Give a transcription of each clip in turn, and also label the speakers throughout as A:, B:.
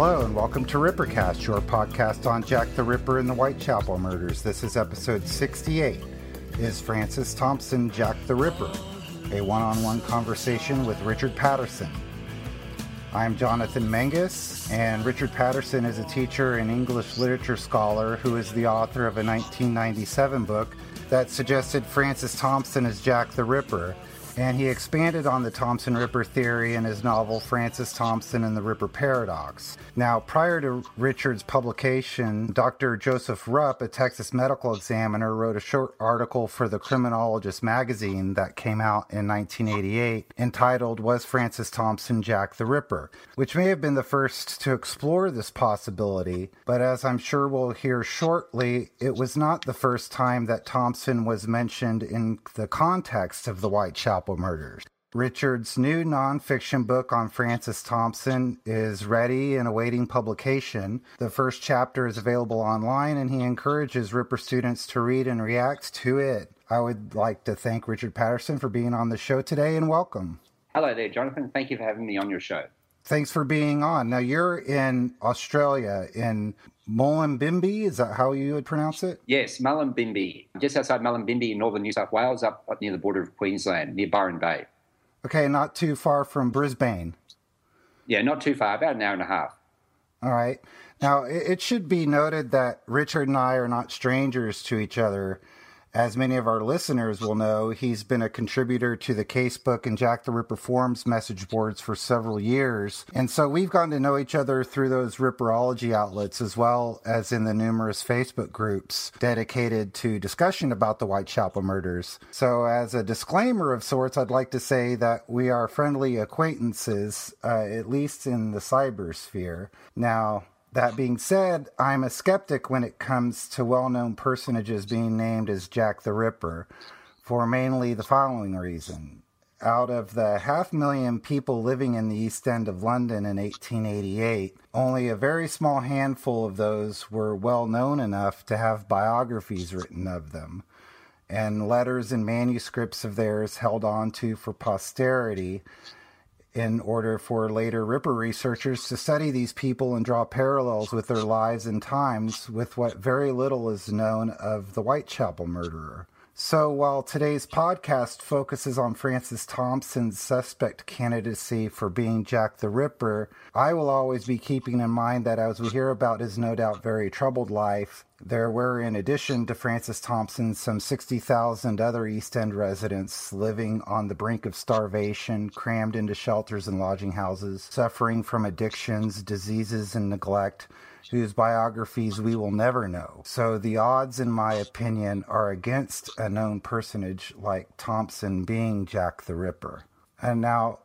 A: Hello and welcome to Rippercast, your podcast on Jack the Ripper and the Whitechapel murders. This is episode 68. Is Francis Thompson Jack the Ripper? A one on one conversation with Richard Patterson. I'm Jonathan Menges, and Richard Patterson is a teacher and English literature scholar who is the author of a 1997 book that suggested Francis Thompson as Jack the Ripper and he expanded on the Thompson Ripper theory in his novel Francis Thompson and the Ripper Paradox. Now, prior to Richard's publication, Dr. Joseph Rupp, a Texas medical examiner, wrote a short article for the Criminologist magazine that came out in 1988 entitled Was Francis Thompson Jack the Ripper, which may have been the first to explore this possibility, but as I'm sure we'll hear shortly, it was not the first time that Thompson was mentioned in the context of the Whitechapel murders. Richard's new nonfiction book on Francis Thompson is ready and awaiting publication. The first chapter is available online, and he encourages Ripper students to read and react to it. I would like to thank Richard Patterson for being on the show today and welcome.
B: Hello there, Jonathan. Thank you for having me on your show.
A: Thanks for being on. Now, you're in Australia, in Mullumbimby, is that how you would pronounce it?
B: Yes, Mullumbimby, just outside Mullumbimby in northern New South Wales, up, up near the border of Queensland, near Byron Bay.
A: Okay, not too far from Brisbane.
B: Yeah, not too far, about an hour and a half.
A: All right. Now, it should be noted that Richard and I are not strangers to each other. As many of our listeners will know, he's been a contributor to the Casebook and Jack the Ripper forums message boards for several years. And so we've gotten to know each other through those Ripperology outlets as well as in the numerous Facebook groups dedicated to discussion about the Whitechapel murders. So, as a disclaimer of sorts, I'd like to say that we are friendly acquaintances, uh, at least in the cybersphere. Now, that being said, I'm a skeptic when it comes to well known personages being named as Jack the Ripper for mainly the following reason. Out of the half million people living in the East End of London in 1888, only a very small handful of those were well known enough to have biographies written of them, and letters and manuscripts of theirs held on to for posterity in order for later Ripper researchers to study these people and draw parallels with their lives and times with what very little is known of the Whitechapel murderer. So, while today's podcast focuses on Francis Thompson's suspect candidacy for being Jack the Ripper, I will always be keeping in mind that as we hear about his no doubt very troubled life, there were, in addition to Francis Thompson, some 60,000 other East End residents living on the brink of starvation, crammed into shelters and lodging houses, suffering from addictions, diseases, and neglect whose biographies we will never know. So the odds, in my opinion, are against a known personage like Thompson being Jack the Ripper. And now,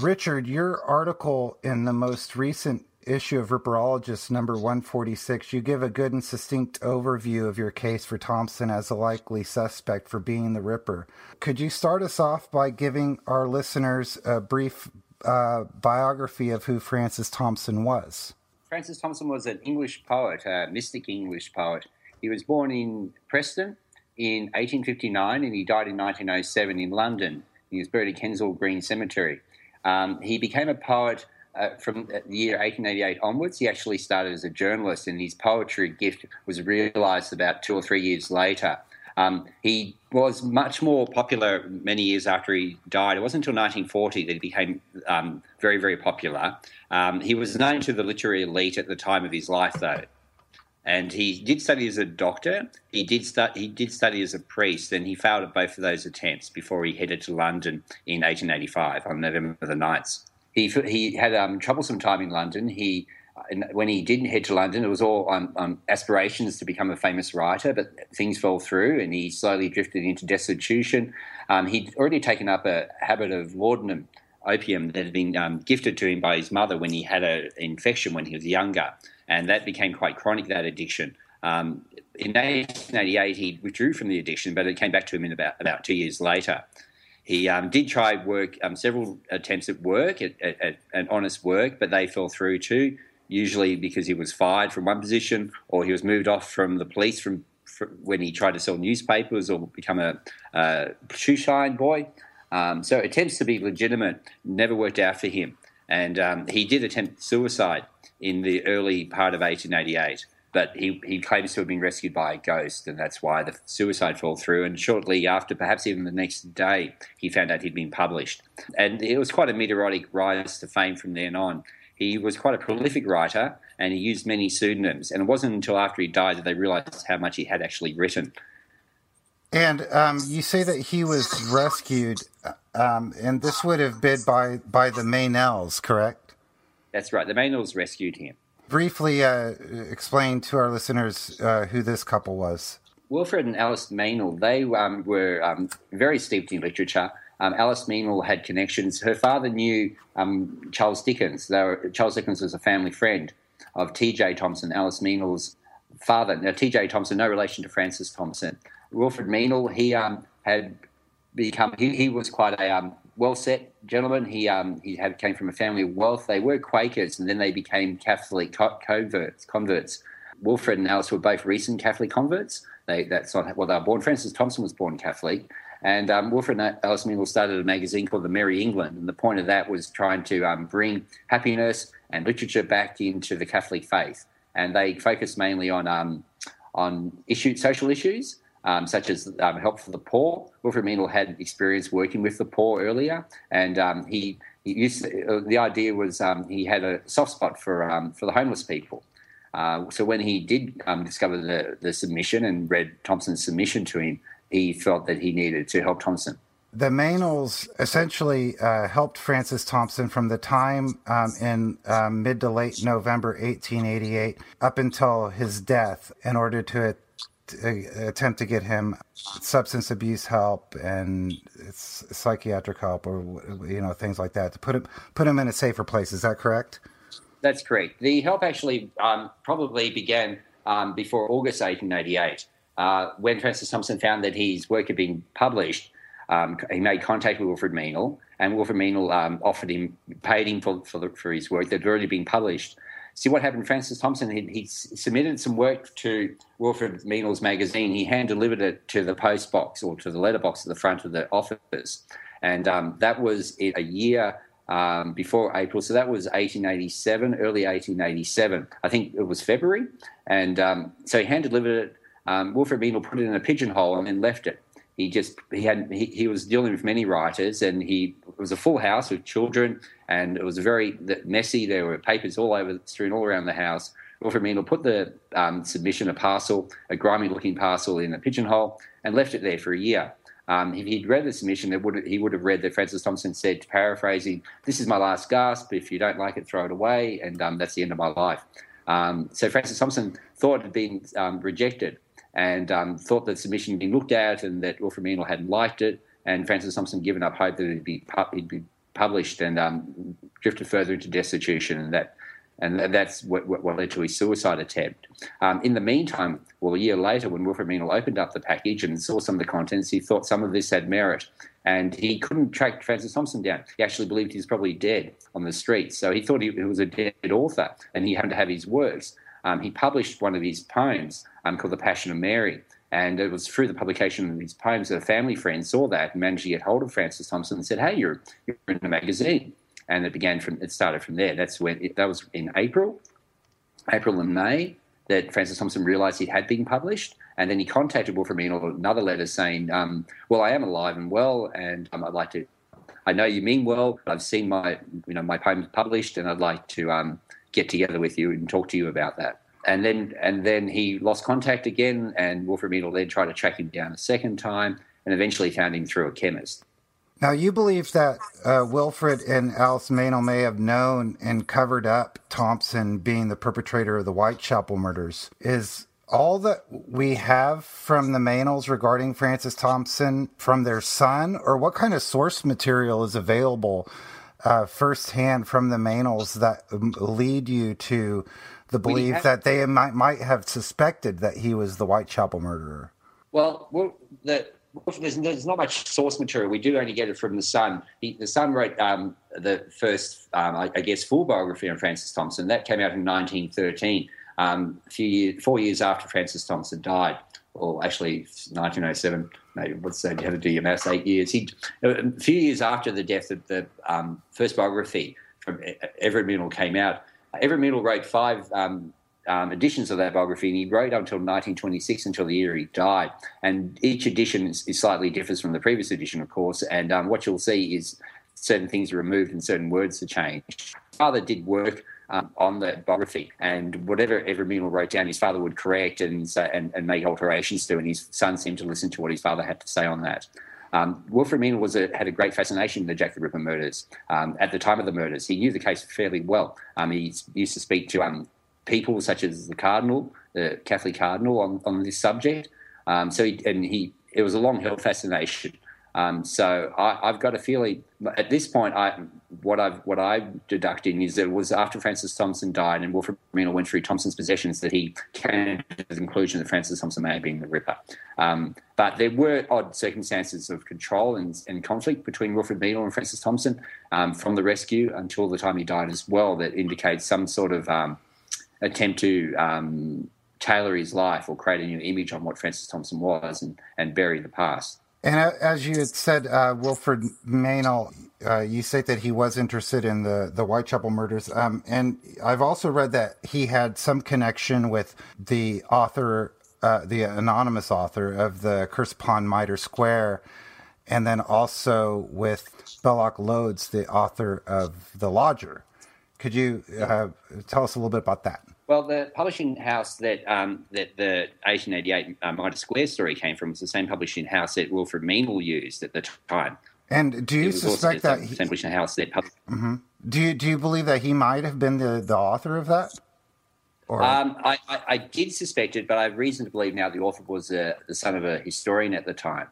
A: Richard, your article in the most recent issue of Ripperologist number 146, you give a good and succinct overview of your case for Thompson as a likely suspect for being the Ripper. Could you start us off by giving our listeners a brief uh, biography of who Francis Thompson was?
B: Francis Thompson was an English poet, a mystic English poet. He was born in Preston in 1859 and he died in 1907 in London. He was buried at Kensal Green Cemetery. Um, he became a poet uh, from the year 1888 onwards. He actually started as a journalist, and his poetry gift was realised about two or three years later. Um, he was much more popular many years after he died. It wasn't until 1940 that he became um, very, very popular. Um, he was known to the literary elite at the time of his life, though. And he did study as a doctor. He did, stu- he did study as a priest, and he failed at both of those attempts before he headed to London in 1885 on November the 9th. He, he had um, troublesome time in London. He when he didn't head to London, it was all on, on, aspirations to become a famous writer, but things fell through and he slowly drifted into destitution. Um, he'd already taken up a habit of laudanum, opium, that had been um, gifted to him by his mother when he had an infection when he was younger, and that became quite chronic, that addiction. Um, in 1888, he withdrew from the addiction, but it came back to him in about, about two years later. He um, did try work, um, several attempts at work, at, at, at, honest work, but they fell through too usually because he was fired from one position or he was moved off from the police from, from when he tried to sell newspapers or become a, a shoe shine boy. Um, so attempts to be legitimate never worked out for him. and um, he did attempt suicide in the early part of 1888 but he, he claims to have been rescued by a ghost, and that's why the suicide fell through. And shortly after, perhaps even the next day, he found out he'd been published. And it was quite a meteoric rise to fame from then on. He was quite a prolific writer, and he used many pseudonyms. And it wasn't until after he died that they realised how much he had actually written.
A: And um, you say that he was rescued, um, and this would have been by by the Meynells, correct?
B: That's right. The Meynells rescued him
A: briefly uh, explain to our listeners uh, who this couple was.
B: Wilfred and Alice Meynell, they um, were um, very steeped in literature. Um, Alice Meynell had connections. Her father knew um, Charles Dickens. Were, Charles Dickens was a family friend of T.J. Thompson, Alice Meynell's father. Now, T.J. Thompson, no relation to Francis Thompson. Wilfred Meynell, he um, had become, he, he was quite a um, well set gentleman. He um, he had came from a family of wealth. They were Quakers, and then they became Catholic converts. Converts. Wilfred and Alice were both recent Catholic converts. They that's not well they were born. Francis Thompson was born Catholic, and um, Wilfred and Alice Meynell started a magazine called the Merry England, and the point of that was trying to um, bring happiness and literature back into the Catholic faith. And they focused mainly on um, on issue, social issues um, such as um, help for the poor. Wilfred Meynell had experience working with the poor earlier, and um, he, he, used to, uh, the idea was um, he had a soft spot for um, for the homeless people. Uh, so when he did um, discover the, the submission and read Thompson's submission to him, he felt that he needed to help Thompson.
A: The Meynells essentially uh, helped Francis Thompson from the time um, in um, mid to late November 1888 up until his death in order to attempt to get him substance abuse help and psychiatric help or you know things like that to put him put him in a safer place. Is that correct?
B: That's correct. The help actually um, probably began um, before august 1888 uh, when francis thompson found that his work had been published um, he made contact with wilfred meynell and wilfred meynell um, offered him paid him for, for, the, for his work that had already been published see what happened. Francis Thompson, he, he submitted some work to Wilfred Meynell's magazine. He hand delivered it to the post box or to the letterbox at the front of the office. And um, that was a year um, before April. So that was 1887, early 1887. I think it was February. And um, so he hand delivered it. Um, Wilfred Meynell put it in a pigeonhole and then left it he just he had he, he was dealing with many writers and he it was a full house with children and it was very messy. There were papers all over strewn all around the house. Wilfred Meynell put the um, submission a parcel a grimy looking parcel in a pigeonhole and left it there for a year. Um, if he'd read the submission, would, he would have read that Francis Thompson said, paraphrasing, "This is my last gasp. If you don't like it, throw it away, and um, that's the end of my life." Um, so Francis Thompson thought it had been um, rejected, and um, thought that submission had been looked at and that Wilfred Meynell hadn't liked it. And Francis Thompson given up hope that it'd be, it'd be published and um, drifted further into destitution. And that and that's what, what, led to his suicide attempt. Um, in the meantime, well, a year later, when Wilfred Meynell opened up the package and saw some of the contents, he thought some of this had merit, and he couldn't track Francis Thompson down. He actually believed he was probably dead on the streets, so he thought he, he was a dead author, and he happened to have his works um, he published one of his poems um, called The Passion of Mary. And it was through the publication of his poems that a family friend saw that and managed to get hold of Francis Thompson and said, "Hey, you're you're in a magazine." And it began from it started from there. That's when it, that was in April, April and May that Francis Thompson realised he had been published, and then he contacted Wilfred in another letter saying, um, "Well, I am alive and well, and um, I'd like to. I know you mean well, but I've seen my you know my poems published, and I'd like to um, get together with you and talk to you about that. And then and then he lost contact again, and Wilfred Meynell then tried to track him down a second time, and eventually found him through a chemist.
A: Now, you believe that uh, Wilfred and Alice Meynell may have known and covered up Thompson being the perpetrator of the Whitechapel murders. Is all that we have from the Meynells regarding Francis Thompson from their son, or what kind of source material is available uh, firsthand from the Meynells that lead you to the belief have, that they might might have suspected that he was the Whitechapel murderer?
B: Well, well the, there's, there's, not much source material. We do only get it from the son. He, the son wrote um, the first, um, I, I, guess, full biography on Francis Thompson. That came out in 1913, um, a few years, four years after Francis Thompson died or actually 1907, maybe what's that? You had to do your maths, eight years. He, a few years after the death of the um, first biography, from Everard Meynell came out. Everard Meynell wrote five um, um, editions of that biography, and he wrote until 1926, until the year he died. And each edition is, is slightly differs from the previous edition, of course. And um, what you'll see is certain things are removed and certain words are changed. Father did work um, on the biography, and whatever Everard Meynell wrote down, his father would correct and, and, and make alterations to, and his son seemed to listen to what his father had to say on that. Um, Wilfred Meynell was a, had a great fascination with the Jack the Ripper murders. Um, at the time of the murders, he knew the case fairly well. Um, he used to speak to um, people such as the Cardinal, the Catholic Cardinal, on, on this subject. Um, so, he, and he it was a long held fascination. Um, so I, have got a feeling at this point, I, what I've what I'm deducting is that it was after Francis Thompson died and Wilfred Meynell went through Thompson's possessions that he came to the conclusion that Francis Thompson may have been the Ripper. Um, but there were odd circumstances of control and, and conflict between Wilfred Meynell and Francis Thompson um, from the rescue until the time he died as well that indicates some sort of um, attempt to um, tailor his life or create a new image on what Francis Thompson was and, and bury the past.
A: And as you had said, uh, Wilfred Meynell, uh, you say that he was interested in the, the Whitechapel murders. Um, and I've also read that he had some connection with the author, uh, the anonymous author of the Curse Upon Mitre Square, and then also with Belloc Lowndes, the author of The Lodger. Could you uh, tell us a little bit about that?
B: Well, the publishing house that um, that the 1888 uh, Mitre Square story came from was the same publishing house that Wilfred Meynell used at the time.
A: And do you suspect that
B: he, same publishing house that? Pub-
A: mm-hmm. Do you do you believe that he might have been the, the author of that?
B: Or... Um, I, I, I, did suspect it, but I have reason to believe now the author was uh, the son of a historian at the time.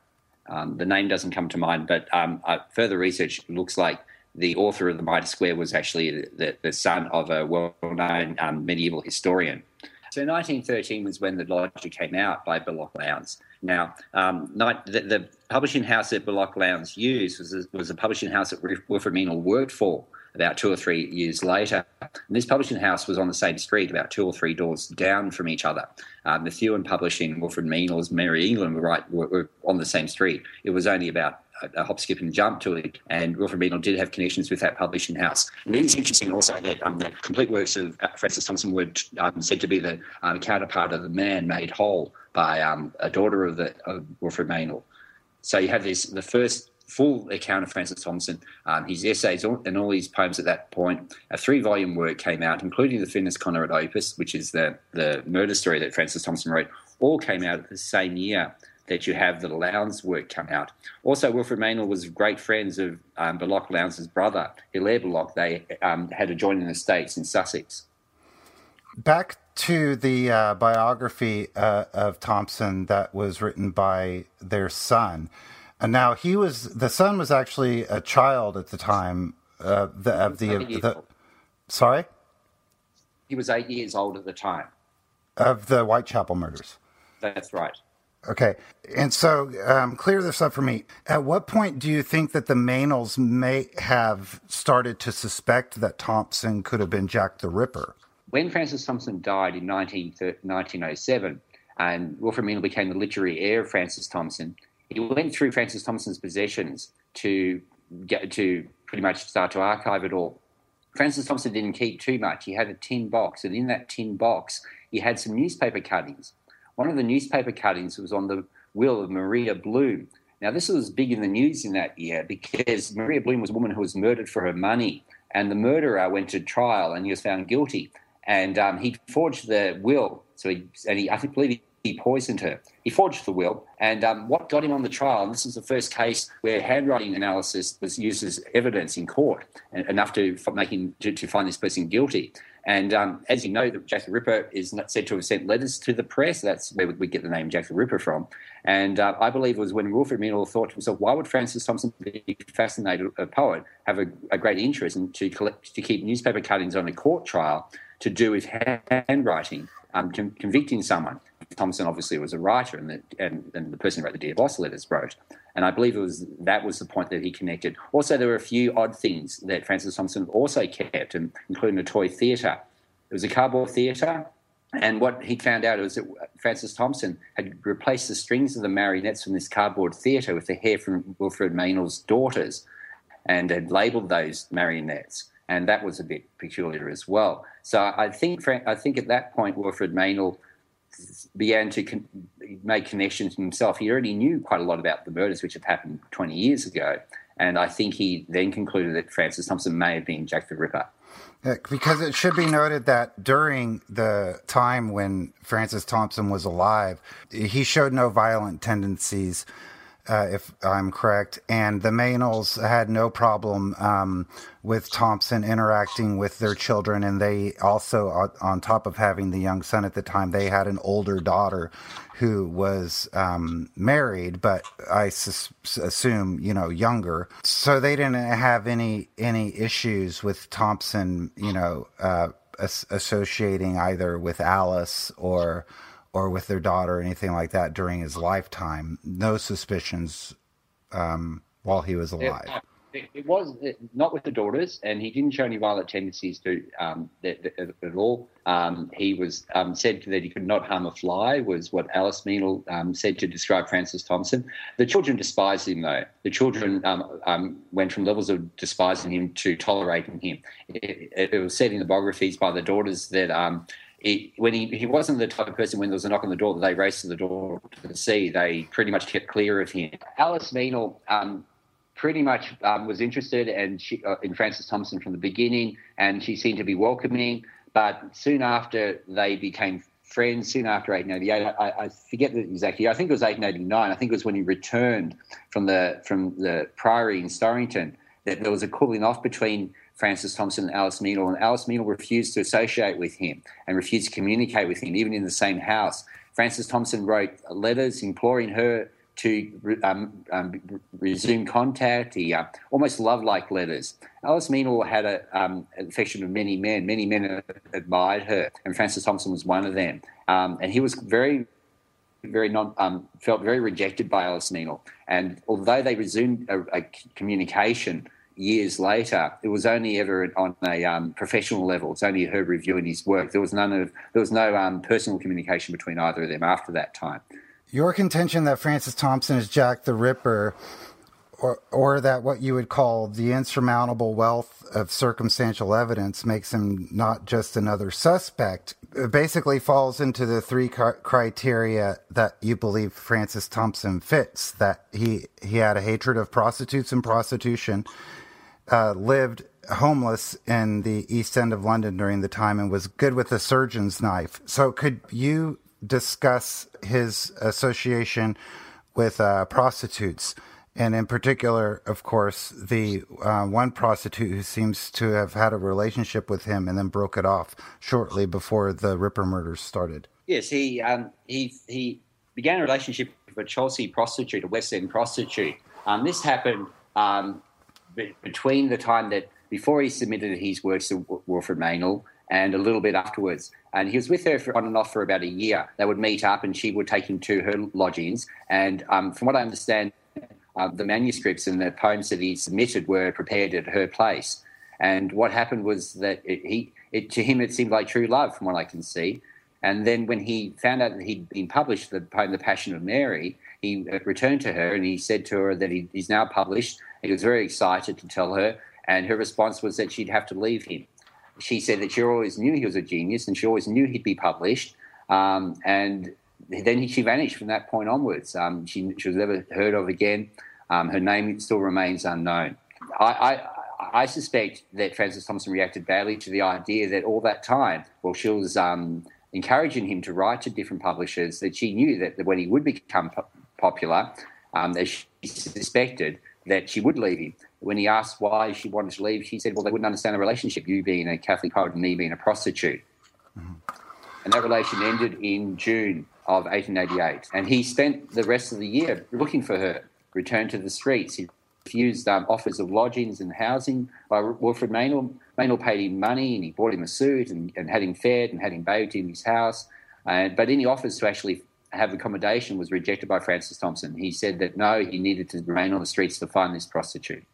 B: Um, the name doesn't come to mind, but um, further research looks like the author of the Mitre Square was actually the, the son of a well-known um, medieval historian. So 1913 was when the Lodger came out by Belloc Lowndes. Now, um, the, the, publishing house that Belloc Lowndes used was a, was a publishing house that Wilfred Meynell worked for about two or three years later. And this publishing house was on the same street, about two or three doors down from each other. Um, Methuen Publishing, Wilfred Meynell's Merry England were right were, were on the same street. It was only about a hop, skip, and jump to it. And Wilfred Meynell did have connections with that publishing house. And it is interesting also that um, the complete works of uh, Francis Thompson were um, said to be the um, counterpart of the man made whole by um, a daughter of, the, of Wilfred Meynell. So you have this the first full account of Francis Thompson, um, his essays and all his poems at that point. A three volume work came out, including the Finis Coronat Opus, which is the, the murder story that Francis Thompson wrote, all came out the same year that you have the Lowndes work come out. Also, Wilfred Meynell was great friends of um, Belloc Lowndes' brother, Hilaire Belloc. They um, had adjoining estates in Sussex.
A: Back to the uh, biography uh, of Thompson that was written by their son. And now he was the son was actually a child at the time uh, the, of the, the sorry.
B: He was eight years old at the time
A: of the Whitechapel murders.
B: That's right.
A: Okay. And so, um, clear this up for me. At what point do you think that the Meynells may have started to suspect that Thompson could have been Jack the Ripper?
B: When Francis Thompson died in 19, 1907, and Wilfred Meynell became the literary heir of Francis Thompson, he went through Francis Thompson's possessions to get to pretty much start to archive it all. Francis Thompson didn't keep too much. He had a tin box, and in that tin box, he had some newspaper cuttings one of the newspaper cuttings was on the will of Maria Bloom. Now, this was big in the news in that year because Maria Bloom was a woman who was murdered for her money, and the murderer went to trial and he was found guilty. And um, he forged the will, so he, and he, I think, believe he poisoned her. He forged the will, and um, what got him on the trial, and this is the first case where handwriting analysis was used as evidence in court, enough to, making, to, to find this person guilty. And um, as you know, Jack the Ripper is said to have sent letters to the press. That's where we get the name Jack the Ripper from. And uh, I believe it was when Wilfred Meynell thought to himself, why would Francis Thompson, be fascinated a poet, have a, a great interest in to collect to keep newspaper cuttings on a court trial to do with handwriting, um, convicting someone? Thompson obviously was a writer, and the, and, and the person who wrote the Dear Boss letters wrote. And I believe it was that was the point that he connected. Also, there were a few odd things that Francis Thompson also kept, including a toy theatre. It was a cardboard theatre, and what he found out was that Francis Thompson had replaced the strings of the marionettes from this cardboard theatre with the hair from Wilfred Meynell's daughters, and had labelled those marionettes. And that was a bit peculiar as well. So I think I think at that point Wilfred Meynell began to con- make connections himself. He already knew quite a lot about the murders which had happened 20 years ago, and I think he then concluded that Francis Thompson may have been Jack the Ripper.
A: Uh, because it should be noted that during the time when Francis Thompson was alive, he showed no violent tendencies uh, if I'm correct. And the Meynells had no problem um, with Thompson interacting with their children. And they also, on top of having the young son at the time, they had an older daughter who was um, married, but I sus- assume you know younger. So they didn't have any any issues with Thompson, you know, uh, as- associating either with Alice or or with their daughter or anything like that during his lifetime. No suspicions um, while he was alive.
B: It, it, was it, not with the daughters, and he didn't show any violent tendencies to um, that, that, at all. Um, he was um, said that he could not harm a fly, was what Alice Meynell um, said to describe Francis Thompson. The children despised him, though. The children um, went from levels of despising him to tolerating him. It, it was said in the biographies by the daughters that when he, he wasn't the type of person when there was a knock on the door that they raced to the door to see. They pretty much kept clear of him. Alice Meynell um, pretty much um, was interested and she, uh, in Francis Thompson from the beginning, and she seemed to be welcoming. But soon after they became friends, soon after 1888, I, I forget the exact year. I think it was 1889. I think it was when he returned from the from the Priory in Storrington that there was a cooling off between Francis Thompson and Alice Meynell, and Alice Meynell refused to associate with him and refused to communicate with him, even in the same house. Francis Thompson wrote letters imploring her to um, um, resume contact. He uh, almost love-like letters. Alice Meynell had a, um, affection of many men. Many men admired her, and Francis Thompson was one of them. Um, and he was very, very non, um, felt very rejected by Alice Meynell. And although they resumed a, a communication years later, it was only ever on a um, professional level. It's only her reviewing his work. There was none of there was no um, personal communication between either of them after that time.
A: Your contention that Francis Thompson is Jack the Ripper, or or that what you would call the insurmountable wealth of circumstantial evidence makes him not just another suspect, basically falls into the three criteria that you believe Francis Thompson fits. That he he had a hatred of prostitutes and prostitution uh, lived homeless in the East End of London during the time and was good with a surgeon's knife. So, could you discuss his association with uh, prostitutes? And in particular, of course, the uh, one prostitute who seems to have had a relationship with him and then broke it off shortly before the Ripper murders started.
B: Yes, he um, he he began a relationship with a Chelsea prostitute, a West End prostitute. Um, this happened um, between the time that before he submitted his works to Wilfred Meynell and a little bit afterwards. And he was with her for, on and off for about a year. They would meet up and she would take him to her lodgings. And um, from what I understand, uh, the manuscripts and the poems that he submitted were prepared at her place. And what happened was that it, he, it, to him, it seemed like true love, from what I can see. And then when he found out that he'd been published, the poem "The Passion of Mary," he returned to her and he said to her that he, he's now published he was very excited to tell her, and her response was that she'd have to leave him. She said that she always knew he was a genius and she always knew he'd be published. Um, and then she vanished from that point onwards. Um, she, she, was never heard of again. Um, her name still remains unknown. I, I, I, suspect that Francis Thompson reacted badly to the idea that all that time, well, she was um, encouraging him to write to different publishers, that she knew that, when he would become popular, um, as she suspected, that she would leave him. When he asked why she wanted to leave, she said, Well, they wouldn't understand the relationship, you being a Catholic poet and me being a prostitute. Mm-hmm. And that relation ended in June of 1888. And he spent the rest of the year looking for her, returned to the streets. He refused um, offers of lodgings and housing by Wilfred Meynell. Meynell paid him money and he bought him a suit and, and had him fed and had him bathed in his house. And, but any offers to actually have accommodation was rejected by Francis Thompson. He said that no, he needed to remain on the streets to find this prostitute.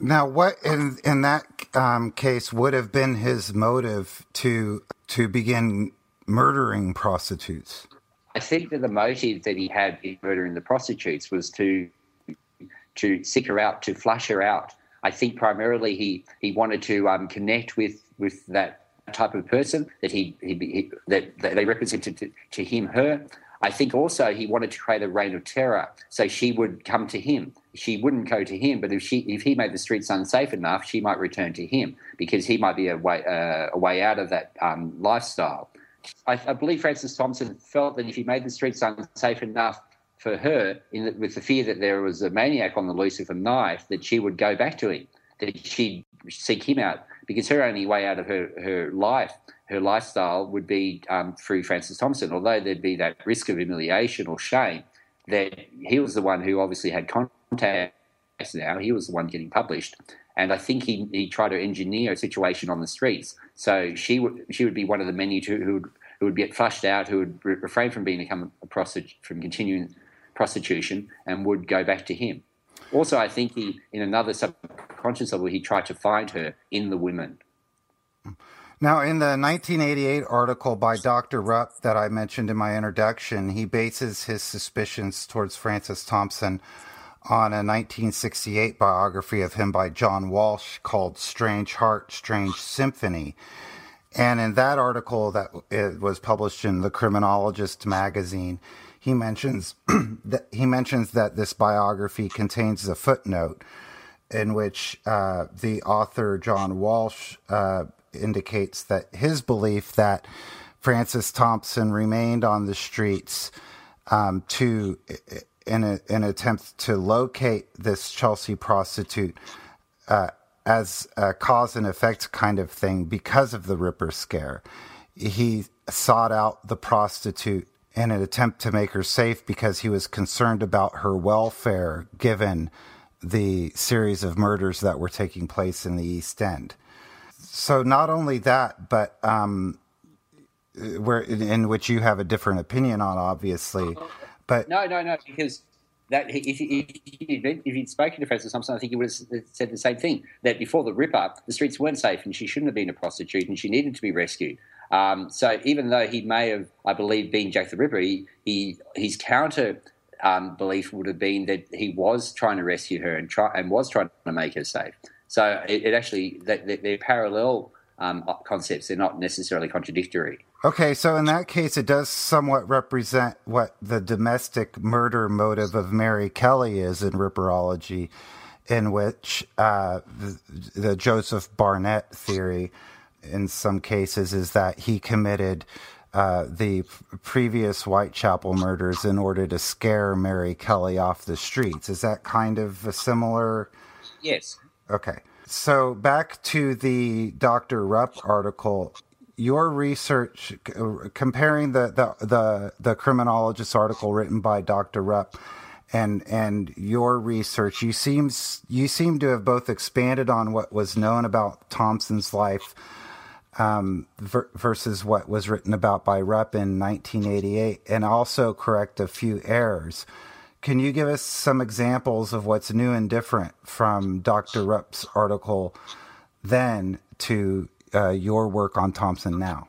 A: Now, what in in that um, case would have been his motive to to begin murdering prostitutes?
B: I think that the motive that he had in murdering the prostitutes was to to seek her out, to flush her out. I think primarily he, he wanted to um, connect with, with that type of person that he, he, he that, that, they represented to, to, him her. I think also he wanted to create a reign of terror, so she would come to him. She wouldn't go to him, but if she if he made the streets unsafe enough, she might return to him because he might be a way uh, a way out of that um, lifestyle. I, I, believe Francis Thompson felt that if he made the streets unsafe enough for her, the, with the fear that there was a maniac on the loose with a knife, that she would go back to him, that she'd seek him out because her only way out of her, her life, her lifestyle would be um, through Francis Thompson. Although there'd be that risk of humiliation or shame, that he was the one who obviously had contacts now. He was the one getting published. And I think he, he tried to engineer a situation on the streets. So she would she would be one of the many who, would who would get flushed out, who would re- refrain from being become a from continuing prostitution, and would go back to him. Also, I think he, in another subconscious level, he tried to find her in the women.
A: Now, in the 1988 article by Dr. Rupp that I mentioned in my introduction, he bases his suspicions towards Francis Thompson on a 1968 biography of him by John Walsh called Strange Harp, Strange Symphony. And in that article that it was published in the Criminologist magazine, he mentions that he mentions that this biography contains a footnote in which uh, the author John Walsh uh, indicates that his belief that Francis Thompson remained on the streets um, to in a, an attempt to locate this Chelsea prostitute uh, as a cause and effect kind of thing because of the Ripper scare. He sought out the prostitute in an attempt to make her safe because he was concerned about her welfare given the series of murders that were taking place in the East End. So not only that, but um, where in, in, which you have a different opinion on, obviously. But
B: no, no, no, because that if, if, if he'd spoken to Francis Thompson, I think he would have said the same thing. That before the rip up, the streets weren't safe, and she shouldn't have been a prostitute, and she needed to be rescued. Um, so even though he may have, I believe, been Jack the Ripper, he, he his counter um, belief would have been that he was trying to rescue her and try and was trying to make her safe. So it, it actually that they're parallel um, concepts; they're not necessarily contradictory.
A: Okay, so in that case, it does somewhat represent what the domestic murder motive of Mary Kelly is in Ripperology, in which uh, the, the Joseph Barnett theory in some cases is that he committed uh, the previous Whitechapel murders in order to scare Mary Kelly off the streets. Is that kind of a similar?
B: Yes.
A: Okay. So back to the Dr. Rupp article. Your research comparing the, the, the, the criminologist article written by Dr. Rupp and and your research, you seems you seem to have both expanded on what was known about Thompson's life um, ver- versus what was written about by Rupp in 1988, and also correct a few errors. Can you give us some examples of what's new and different from Dr. Rupp's article then to uh, your work on Thompson now?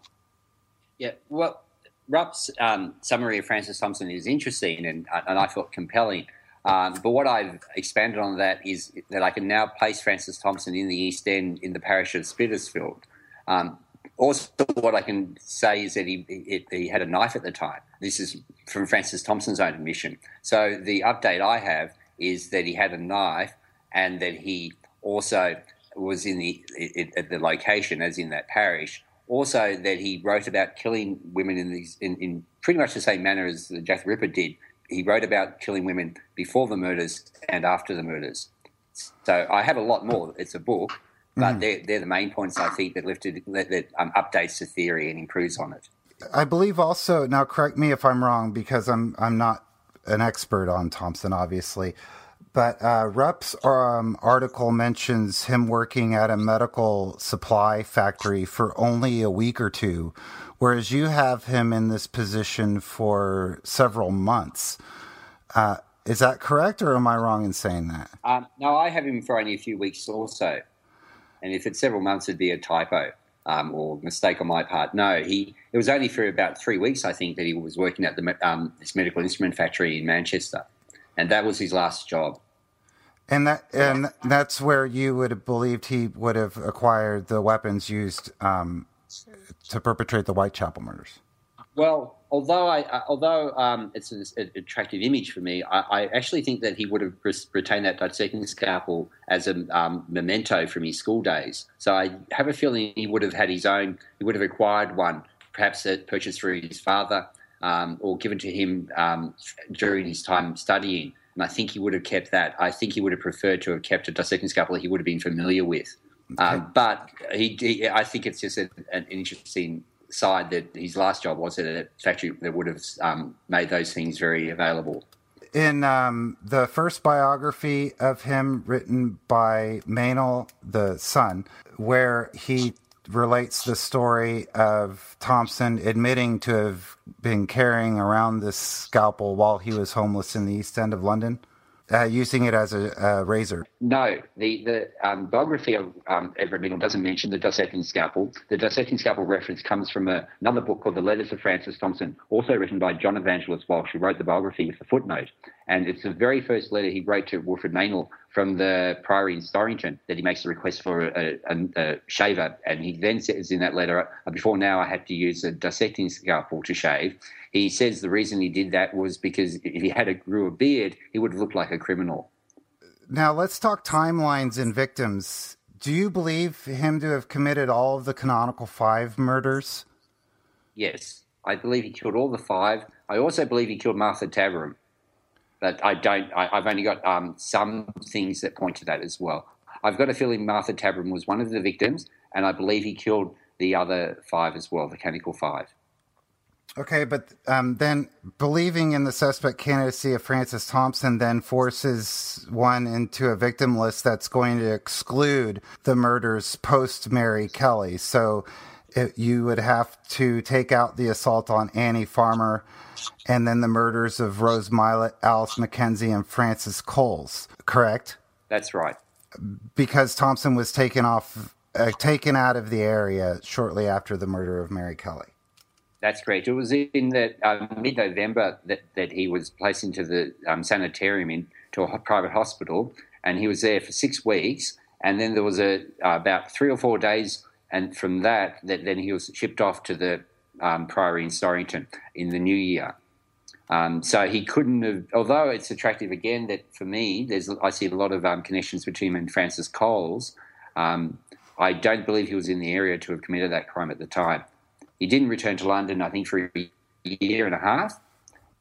B: Yeah, well, Rupp's um, summary of Francis Thompson is interesting and, and I felt compelling. Um, but what I've expanded on that is that I can now place Francis Thompson in the East End in the parish of Spitalfields. Um, also, what I can say is that he, he, he, had a knife at the time. This is from Francis Thompson's own admission. So the update I have is that he had a knife and that he also was in the at the location, as in that parish. Also, that he wrote about killing women in these in, in pretty much the same manner as Jack the Ripper did. He wrote about killing women before the murders and after the murders. So I have a lot more. It's a book, but mm. they're, they're the main points I think that lifted that, that um, updates the theory and improves on it.
A: I believe also now correct me if I'm wrong because I'm I'm not an expert on Thompson obviously, but uh, Rupp's um, article mentions him working at a medical supply factory for only a week or two, whereas you have him in this position for several months. Uh, is that correct, or am I wrong in saying that?
B: Um, no, I have him for only a few weeks also. And if it's several months, it'd be a typo um, or mistake on my part. No, he. It was only for about three weeks, I think, that he was working at the um, this medical instrument factory in Manchester, and that was his last job.
A: And that and that's where you would have believed he would have acquired the weapons used um, to perpetrate the Whitechapel murders.
B: Well, although I, uh, although um, it's an, attractive image for me, I, I, actually think that he would have retained that dissecting scalpel as a um, memento from his school days. So I have a feeling he would have had his own. He would have acquired one, perhaps purchased through his father um, or given to him um, during his time studying. And I think he would have kept that. I think he would have preferred to have kept a dissecting scalpel he would have been familiar with. Um, but he, he, I think it's just a, an interesting side that his last job was at a factory that would have um, made those things very available.
A: In um, the first biography of him, written by Meynell, the son, where he relates the story of Thompson admitting to have been carrying around this scalpel while he was homeless in the East End of London uh, using it as a, a, razor.
B: No, the the um, biography of um, Edward Meynell doesn't mention the dissecting scalpel. The dissecting scalpel reference comes from a, another book called The Letters of Francis Thompson, also written by John Evangelist Walsh, who wrote the biography with a footnote. And it's the very first letter he wrote to Wilfred Meynell from the Priory in Storrington that he makes a request for a, a, a shaver. And he then says in that letter, uh, before now I had to use a dissecting scalpel to shave. He says the reason he did that was because if he had a grew a beard, he would look like a criminal.
A: Now let's talk timelines and victims. Do you believe him to have committed all of the canonical five murders?
B: Yes, I believe he killed all the five. I also believe he killed Martha Tabram but I don't. I, have only got um, some things that point to that as well. I've got a feeling Martha Tabram was one of the victims, and I believe he killed the other five as well, the Canonical Five.
A: Okay, but um, then believing in the suspect candidacy of Francis Thompson then forces one into a victim list that's going to exclude the murders post Mary Kelly. So it, you would have to take out the assault on Annie Farmer and then the murders of Rose Mylett, Alice McKenzie, and Frances Coles, correct?
B: That's right.
A: Because Thompson was taken off, uh, taken out of the area shortly after the murder of Mary Kelly.
B: That's correct. It was in the uh, mid-November that, that he was placed into the um, sanitarium into a private hospital, and he was there for six weeks. And then there was a uh, about three or four days, and from that, that then he was shipped off to the um, Priory in Storrington in the new year. Um, so he couldn't have, although it's attractive again that for me, there's I see a lot of um, connections between him and Frances Coles. Um, I don't believe he was in the area to have committed that crime at the time. He didn't return to London, I think, for a year and a half.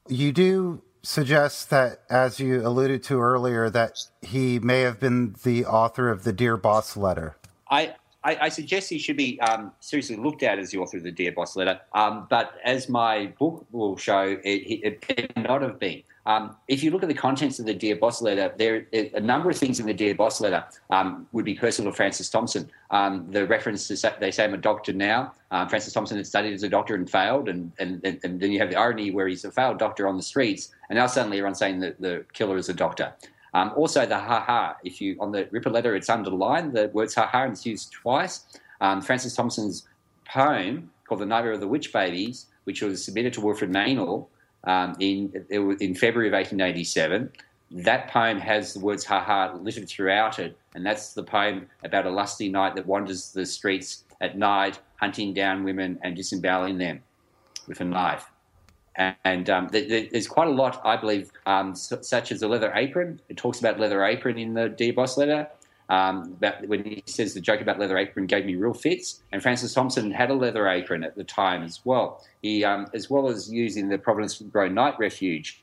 A: You do suggest that, as you alluded to earlier, that he may have been the author of the Dear Boss letter.
B: I, I, I suggest he should be um, seriously looked at as the author of the Dear Boss letter. Um, but as my book will show, it, it, it not have been. Um, if you look at the contents of the Dear Boss letter, there a number of things in the Dear Boss letter um, would be personal to Francis Thompson. Um, the reference to they say I'm a doctor now. Um, Francis Thompson had studied as a doctor and failed, and, and, and then you have the irony where he's a failed doctor on the streets, and now suddenly everyone's saying that the killer is a doctor. Um, also, the ha ha. If you on the Ripper letter, it's underlined the words ha ha, and it's used twice. Um, Francis Thompson's poem called "The Nightmare of the Witch Babies," which was submitted to Wilfred Meynell um, in in February of 1887. That poem has the words "ha ha" littered throughout it, and that's the poem about a lusty knight that wanders the streets at night, hunting down women and disemboweling them with a knife. And um, there's quite a lot, I believe, um, such as a leather apron. It talks about leather apron in the Dear Boss letter. Um, when he says the joke about leather apron gave me real fits. And Francis Thompson had a leather apron at the time as well. He, um, as well as using the Providence Row Night Refuge,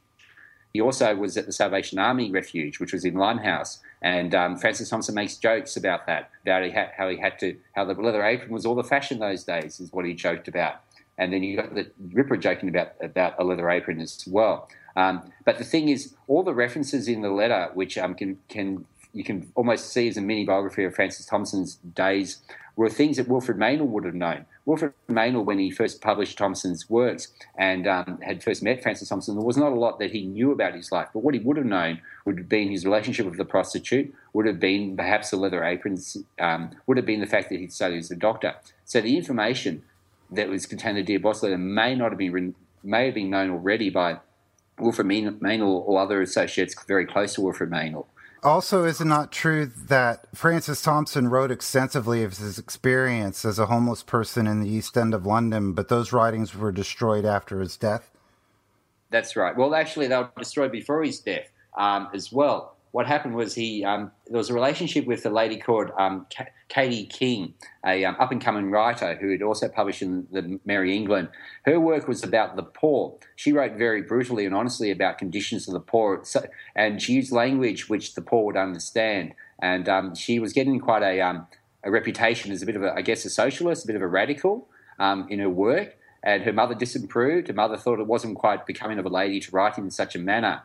B: he also was at the Salvation Army Refuge, which was in Limehouse. And um, Francis Thompson makes jokes about that, about he how he had to, how the leather apron was all the fashion those days, is what he joked about and then you got the Ripper joking about about a leather apron as well. Um, but the thing is, all the references in the letter, which um, can can you can almost see as a mini biography of Francis Thompson's days, were things that Wilfred Meynell would have known. Wilfred Meynell, when he first published Thompson's works and um, had first met Francis Thompson, there was not a lot that he knew about his life. But what he would have known would have been his relationship with the prostitute, would have been perhaps the leather aprons, um, would have been the fact that he'd studied as a doctor. So the information that was contained in the Dear Boss letter may not have been written, may have been known already by Wilfred Meynell or other associates very close to Wilfred Meynell.
A: Also, is it not true that Francis Thompson wrote extensively of his experience as a homeless person in the East End of London, but those writings were destroyed after his death?
B: That's right. Well, actually, they were destroyed before his death um, as well. What happened was he um, there was a relationship with a lady called um, Katie King, a um, up and coming writer who had also published in the Merry England. Her work was about the poor. She wrote very brutally and honestly about conditions of the poor, so, and she used language which the poor would understand. And um, she was getting quite a um, a reputation as a bit of a, I guess, a socialist, a bit of a radical in her work and her mother disapproved. Her mother thought it wasn't quite becoming of a lady to write in such a manner.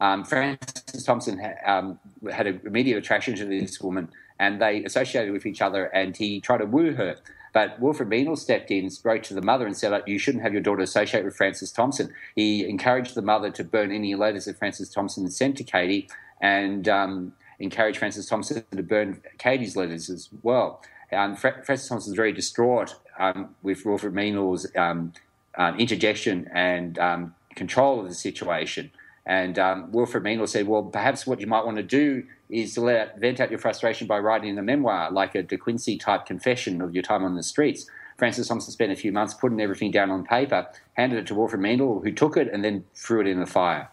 B: Um, Francis Thompson ha, um, had an immediate attraction to this woman, and they associated with each other. And he tried to woo her, but Wilfred Meynell stepped in, wrote to the mother, and said, "You shouldn't have your daughter associate with Francis Thompson." He encouraged the mother to burn any letters that Francis Thompson sent to Katie, and um, encouraged Francis Thompson to burn Katie's letters as well. Um, Francis Thompson was very distraught um, with Wilfred Meynell's um, um, interjection and um, control of the situation. And um, Wilfred Meynell said, well, perhaps what you might want to do is to let vent out your frustration by writing a memoir, like a De Quincey type confession of your time on the streets. Francis Thompson spent a few months putting everything down on paper, handed it to Wilfred Meynell, who took it and then threw it in the fire.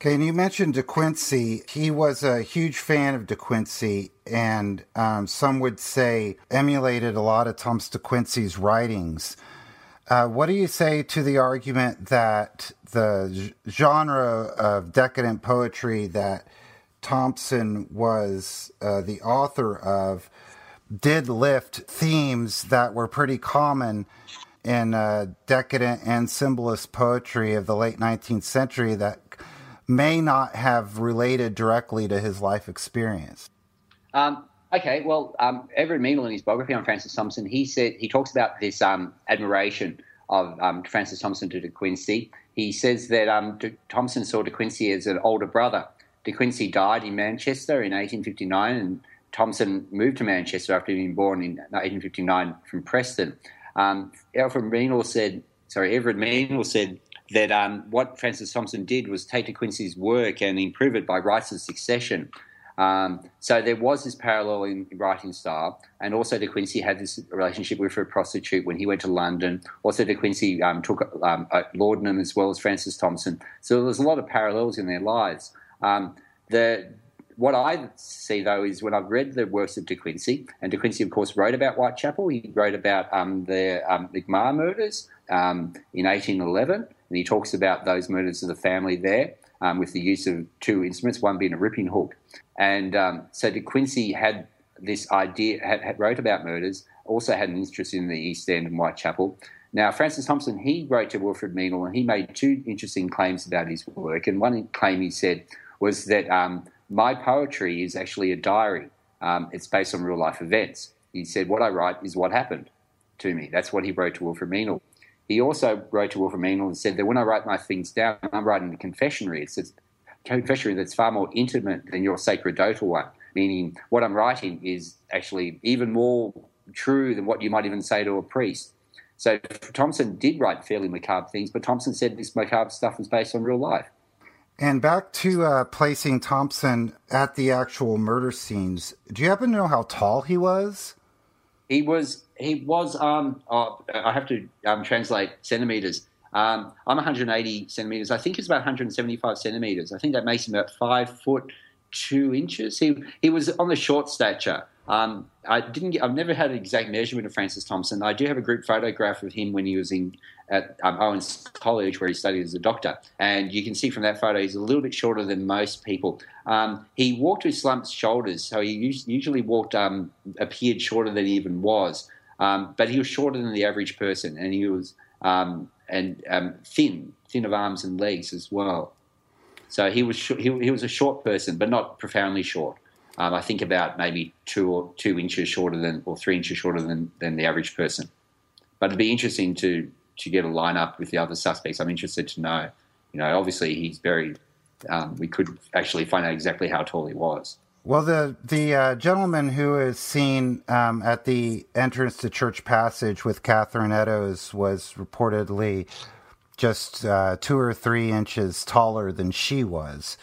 A: Okay, and you mentioned De Quincey. He was a huge fan of De Quincey, and um, some would say emulated a lot of Thomas De Quincey's writings. Uh, what do you say to the argument that the genre of decadent poetry that Thompson was uh, the author of did lift themes that were pretty common in uh, decadent and symbolist poetry of the late 19th century that may not have related directly to his life experience.
B: Um, okay, well, um, Everard Meynell in his biography on Francis Thompson, he said he talks about this um, admiration of um, Francis Thompson to De Quincey. He says that um, De- Thompson saw De Quincey as an older brother. De Quincey died in Manchester in 1859, and Thompson moved to Manchester after being born in 1859 from Preston. Um, Alfred Meynell said, sorry, Everard Meynell said that um, what Francis Thompson did was take De Quincey's work and improve it by rights of succession. Um, so there was this parallel in writing style, and also De Quincey had this relationship with a prostitute when he went to London. Also, De Quincey um, took um, laudanum as well as Francis Thompson. So there's a lot of parallels in their lives. Um, the what I see though is when I've read the works of De Quincey, and De Quincey, of course, wrote about Whitechapel. He wrote about um, the um, Macmahon murders um, in 1811, and he talks about those murders of the family there um, with the use of two instruments, one being a ripping hook. And um, so De Quincey had this idea, had, had, wrote about murders, also had an interest in the East End and Whitechapel. Now, Francis Thompson, he wrote to Wilfred Meynell and he made two interesting claims about his work. And one claim he said was that um, my poetry is actually a diary. Um, it's based on real life events. He said, What I write is what happened to me. That's what he wrote to Wilfred Meynell. He also wrote to Wilfred Meynell and said that when I write my things down, I'm writing a confessionary. It's a confessionary that's far more intimate than your sacerdotal one, meaning what I'm writing is actually even more true than what you might even say to a priest. So Thompson did write fairly macabre things, but Thompson said this macabre stuff was based on real life.
A: And back to uh, placing Thompson at the actual murder scenes, do you happen to know how tall he was?
B: He was he was um oh, I have to um, translate centimeters. Um, I'm 180 centimeters. I think he's about 175 centimeters. I think that makes him about five foot two inches. He he was on the short stature. Um, I didn't. Get, I've never had an exact measurement of Francis Thompson. I do have a group photograph of him when he was in at um, Owens College, where he studied as a doctor, and you can see from that photo he's a little bit shorter than most people. Um, he walked with slumped shoulders, so he usually walked um, appeared shorter than he even was, um, but he was shorter than the average person, and he was um, and thin, thin of arms and legs as well. So he was sh- he, he was a short person, but not profoundly short. Um, I think about maybe two or two inches shorter than, or three inches shorter than, than the average person. But it'd be interesting to to get a lineup with the other suspects. I'm interested to know. You know, obviously he's very. Um, we could actually find out exactly how tall he was.
A: Well, the the uh, gentleman who is seen um, at the entrance to Church Passage with Catherine Eddowes was reportedly just uh, two or three inches taller than she was.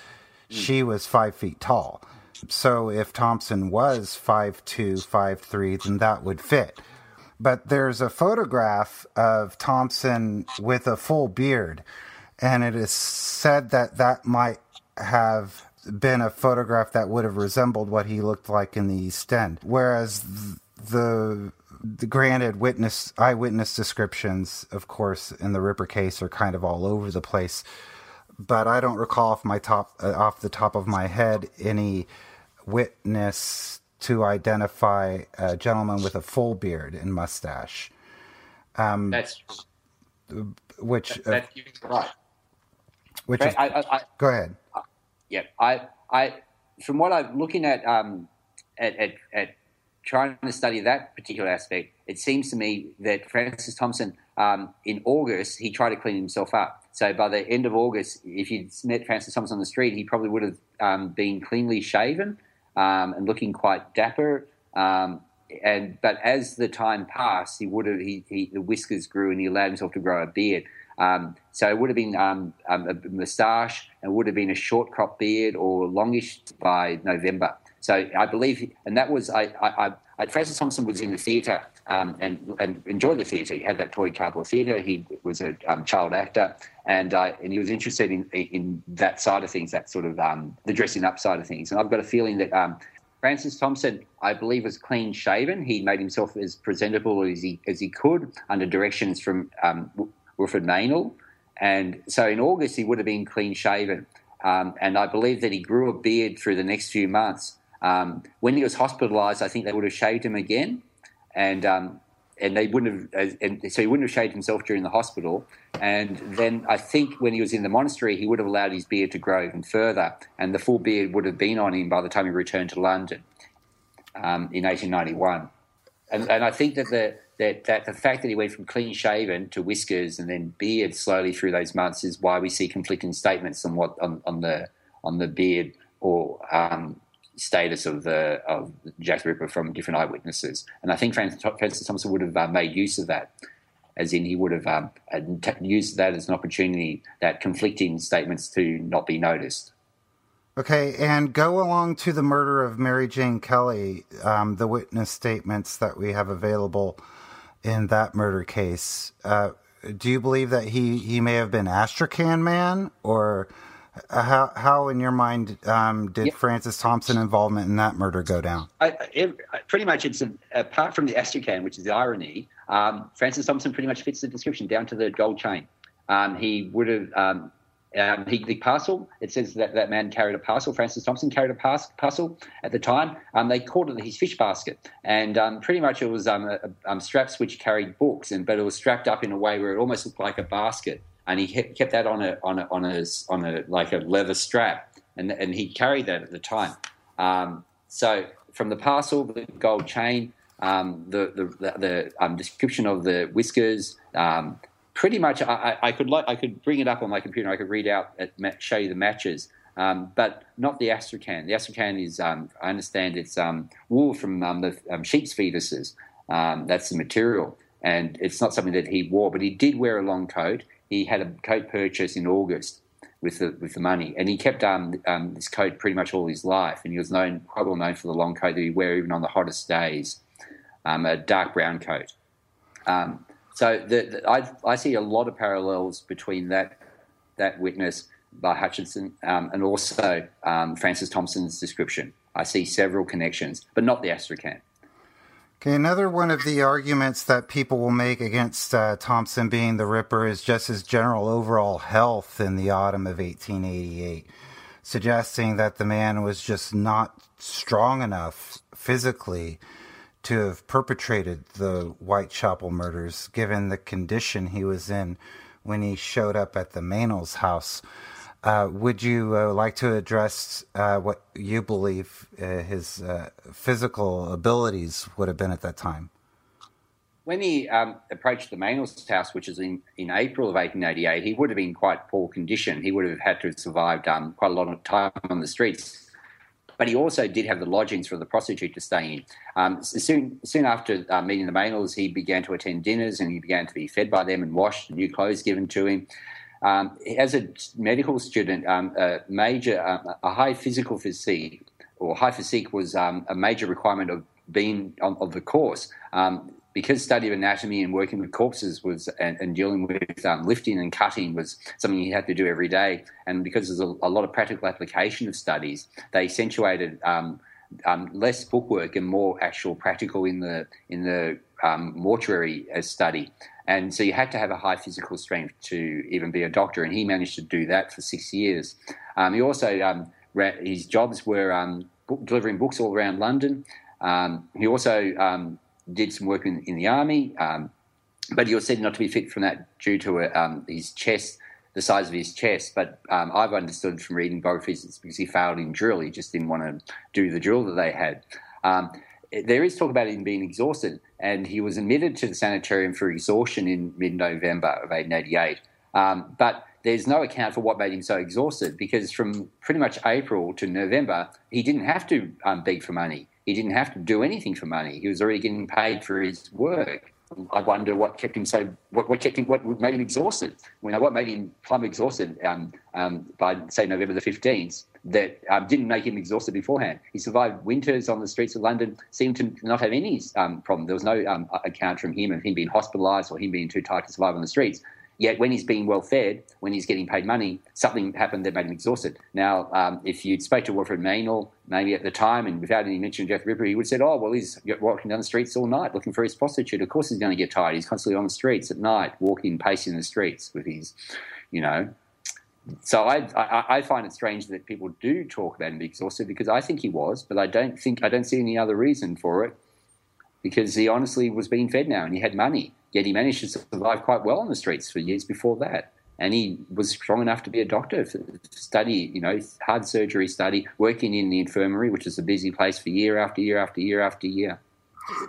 A: Mm. She was five feet tall. So if Thompson was five two, five three, then that would fit. But there's a photograph of Thompson with a full beard, and it is said that that might have been a photograph that would have resembled what he looked like in the East End. Whereas the the granted witness eyewitness descriptions, of course, in the Ripper case are kind of all over the place. But I don't recall off my top uh, off the top of my head any witness to identify a gentleman with a full beard and mustache.
B: Um, That's
A: which
B: that,
A: uh, right. Which is, I, I, I, go ahead.
B: Yeah, I, I, from what I'm looking at, um, at, at, at trying to study that particular aspect, it seems to me that Francis Thompson, um, in August, he tried to clean himself up. So by the end of August, if you'd met Francis Thompson on the street, he probably would have um, been cleanly shaven um, and looking quite dapper. Um, and but as the time passed, he would have he, he, the whiskers grew and he allowed himself to grow a beard. Um, so it would have been um, um, a moustache and would have been a short crop beard or longish by November. So I believe, and that was I, I, I Francis Thompson was in the theatre um, and and enjoyed the theatre. He had that toy cardboard theatre. He was a um, child actor, and uh, and he was interested in in that side of things, that sort of um, the dressing up side of things. And I've got a feeling that Francis Thompson, I believe, was clean shaven. He made himself as presentable as he as he could under directions from um, Wilfred Meynell. And so in August, he would have been clean shaven. Um, and I believe that he grew a beard through the next few months. Um, when he was hospitalised, I think they would have shaved him again, and um, and they wouldn't have. And so he wouldn't have shaved himself during the hospital. And then I think when he was in the monastery, he would have allowed his beard to grow even further, and the full beard would have been on him by the time he returned to London um, in 1891. And, and I think that the that, that the fact that he went from clean shaven to whiskers and then beard slowly through those months is why we see conflicting statements on what on, on the on the beard or um, status of the of Jack the Ripper from different eyewitnesses. And I think Francis, Thompson would have uh, made use of that, as in he would have um, used that as an opportunity that conflicting statements to not be noticed.
A: Okay, and go along to the murder of Mary Jane Kelly, um, the witness statements that we have available in that murder case. Uh, do you believe that he, he may have been Astrakhan man, or uh, how how in your mind um, did Francis Thompson involvement in that murder go down?
B: I, it, pretty much, it's a, apart from the Astrakhan, which is the irony. Um, Francis Thompson pretty much fits the description down to the gold chain. Um, he would have um, he, the parcel, it says that that man carried a parcel. Francis Thompson carried a parcel at the time. Um, they called it his fish basket. And um, pretty much it was um, a, a, um, straps which carried books, and but it was strapped up in a way where it almost looked like a basket. And he kept that on a, on a, on a, on a like a leather strap. And, and he carried that at the time. Um, so from the parcel, the gold chain, the, the, the, the description of the whiskers, pretty much I, I, could I could bring it up on my computer. I could read out show you the matches, um, but not the Astrakhan. The Astrakhan is um, I understand it's um, wool from um, the um, sheep's fetuses. Um, that's the material, and it's not something that he wore. But he did wear a long coat. He had a coat purchase in August with the with the money, and he kept this coat pretty much all his life. And he was known quite well known for the long coat that he'd wear even on the hottest days, a dark brown coat. Um, so the, the, I, I see a lot of parallels between that that witness by Hutchinson um, and also um, Francis Thompson's description. I see several connections, but not the Astrakhan.
A: Okay, another one of the arguments that people will make against uh, Thompson being the Ripper is just his general overall health in the autumn of 1888, suggesting that the man was just not strong enough physically to have perpetrated the Whitechapel murders, given the condition he was in when he showed up at the Meynells house. Uh, would you uh, like to address uh, what you believe uh, his uh, physical abilities would have been at that time?
B: When he um, approached the Meynells house, which is in, in April of 1888, he would have been quite poor condition. He would have had to have survived um, quite a lot of time on the streets but he also did have the lodgings for the prostitute to stay in. Um, soon, soon after uh, meeting the Meynells, he began to attend dinners and he began to be fed by them and washed, new clothes given to him. Um, as a medical student, um, a major, uh, a high physical physique or high physique was um, a major requirement of being on, of the course. Um, because study of anatomy and working with corpses was and, and dealing with um, lifting and cutting was something he had to do every day, and because there's a, a lot of practical application of studies, they accentuated um, um, less bookwork and more actual practical in the in the um, mortuary as study. And so you had to have a high physical strength to even be a doctor, and he managed to do that for six years. Um, he also um, his jobs were book, delivering books all around London. He also did some work in, in the army, um, but he was said not to be fit from that due to uh, his chest, the size of his chest. But I've understood from reading biographies it's because he failed in drill. He just didn't want to do the drill that they had there is talk about him being exhausted, and he was admitted to the sanitarium for exhaustion in mid November of 1888. Um, but there's no account for what made him so exhausted because from pretty much April to November, he didn't have to um, beg for money. He didn't have to do anything for money. He was already getting paid for his work. I wonder what kept him so. What, what kept him? What made him exhausted? You know, what made him plumb exhausted um, um, by say November the fifteenth? That um, didn't make him exhausted beforehand. He survived winters on the streets of London. Seemed to not have any um, problem. There was no um, account from him of him being hospitalised or him being too tired to survive on the streets. Yet when he's being well fed, when he's getting paid money, something happened that made him exhausted. Now, um, if you'd spoke to Wilfred Meynell maybe at the time and without any mention of the Ripper, he would have said, oh, well, he's walking down the streets all night looking for his prostitute. Of course he's going to get tired. He's constantly on the streets at night, walking, pacing the streets with his, you know. So I, I, I find it strange that people do talk about him exhausted because I think he was, but I don't think I don't see any other reason for it because he honestly was being fed now and he had money. Yet he managed to survive quite well on the streets for years before that. And he was strong enough to be a doctor, to study, you know, hard surgery study, working in the infirmary, which is a busy place for year after year after year after year.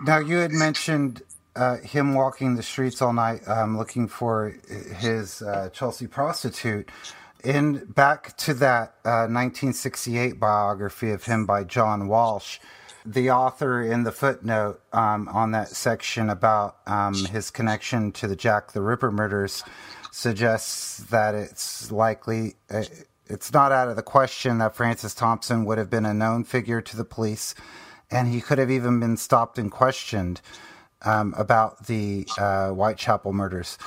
A: Now, you had mentioned uh, him walking the streets all night um, looking for his uh, Chelsea prostitute. In back to that uh, 1968 biography of him by John Walsh, the author in the footnote um, on that section about um, his connection to the Jack the Ripper murders suggests that it's likely, uh, it's not out of the question that Francis Thompson would have been a known figure to the police, and he could have even been stopped and questioned um, about the uh, Whitechapel murders.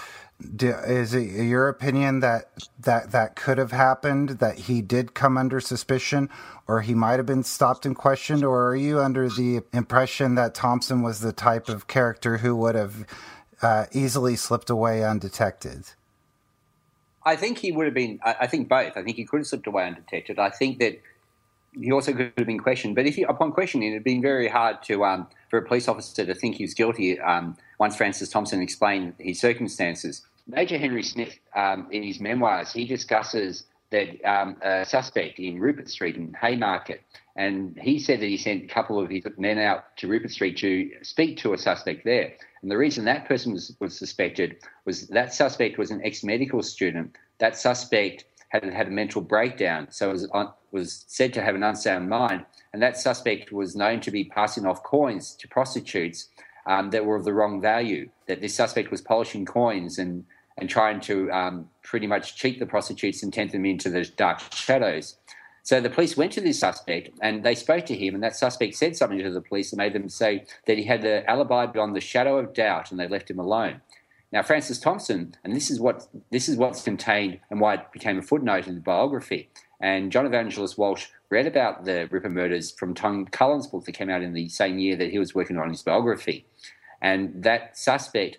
A: Do, is it your opinion that that that could have happened? That he did come under suspicion, or he might have been stopped and questioned, or are you under the impression that Thompson was the type of character who would have uh, easily slipped away undetected?
B: I think he would have been. I, think both. I think he could have slipped away undetected. I think that he also could have been questioned. But if he, upon questioning, it'd been very hard to um, for a police officer to think he was guilty. Um, once Francis Thompson explained his circumstances. Major Henry Smith, um, in his memoirs, he discusses that um, a suspect in Rupert Street in Haymarket, and he said that he sent a couple of his men out to Rupert Street to speak to a suspect there. And the reason that person was, was suspected was that suspect was an ex-medical student. That suspect had had a mental breakdown, so was was said to have an unsound mind. And that suspect was known to be passing off coins to prostitutes um, that were of the wrong value. That this suspect was polishing coins and and trying to um, pretty much cheat the prostitutes and tempt them into the dark shadows. So the police went to this suspect and they spoke to him, and that suspect said something to the police and made them say that he had the alibi beyond the shadow of doubt, and they left him alone. Now, Francis Thompson, and this is what this is what's contained and why it became a footnote in the biography. And John Evangelist Walsh read about the Ripper murders from Tom Cullen's book that came out in the same year that he was working on his biography. And that suspect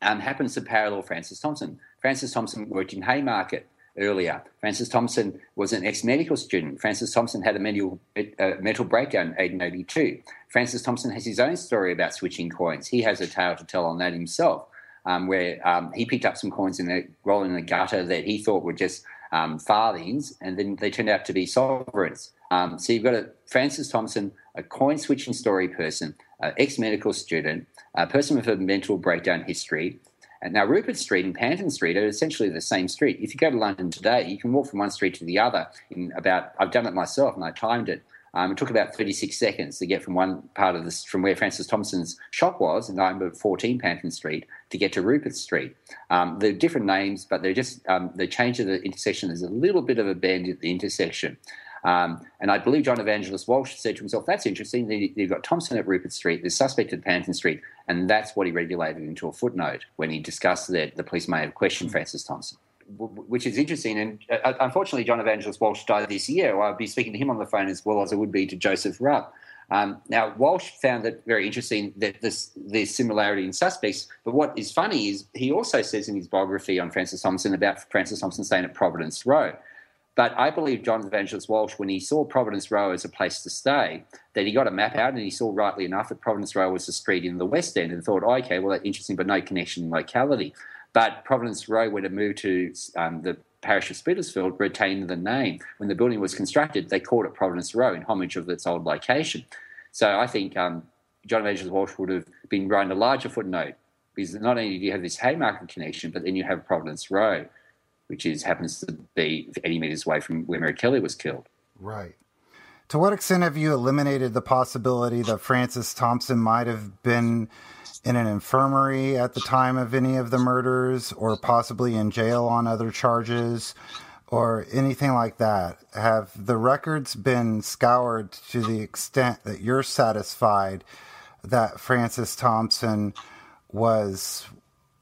B: um, happens to parallel Francis Thompson. Francis Thompson worked in Haymarket earlier. Francis Thompson was an ex-medical student. Francis Thompson had a mental, uh, mental breakdown in 1882. Francis Thompson has his own story about switching coins. He has a tale to tell on that himself, um, where um, he picked up some coins in a roll in the gutter that he thought were just um, farthings, and then they turned out to be sovereigns. Um, so you've got a Francis Thompson, a coin switching story person, an ex medical student, a person with a mental breakdown history. And now, Rupert Street and Panton Street are essentially the same street. If you go to London today, you can walk from one street to the other in about, I've done it myself and I timed it. Um, it took about 36 seconds to get from one part of this, from where Francis Thompson's shop was, number 14 Panton Street, to get to Rupert Street. Um, they're different names, but they're just um, the change of the intersection. There's a little bit of a bend at the intersection. Um, and I believe John Evangelist Walsh said to himself, that's interesting. You've got Thompson at Rupert Street, the suspect at Panton Street. And that's what he regulated into a footnote when he discussed that the police may have questioned Francis Thompson, which is interesting. And uh, unfortunately, John Evangelist Walsh died this year. I'll be speaking to him on the phone as well as I would be to Joseph Rupp. Um, now, Walsh found it very interesting that this the similarity in suspects. But what is funny is he also says in his biography on Francis Thompson about Francis Thompson staying at Providence Row. But I believe John Evangelist Walsh, when he saw Providence Row as a place to stay, that he got a map out and he saw rightly enough that Providence Row was a street in the West End and thought, oh, okay, well, that's interesting, but no connection in locality. But Providence Row, when it moved to um, the parish of Spitalfields, retained the name. When the building was constructed, they called it Providence Row in homage of its old location. So I think um, John Evangelist Walsh would have been writing a larger footnote because not only do you have this Haymarket connection, but then you have Providence Row which is happens to be 80 meters away from where Mary Kelly was killed.
A: Right. To what extent have you eliminated the possibility that Francis Thompson might have been in an infirmary at the time of any of the murders or possibly in jail on other charges or anything like that? Have the records been scoured to the extent that you're satisfied that Francis Thompson was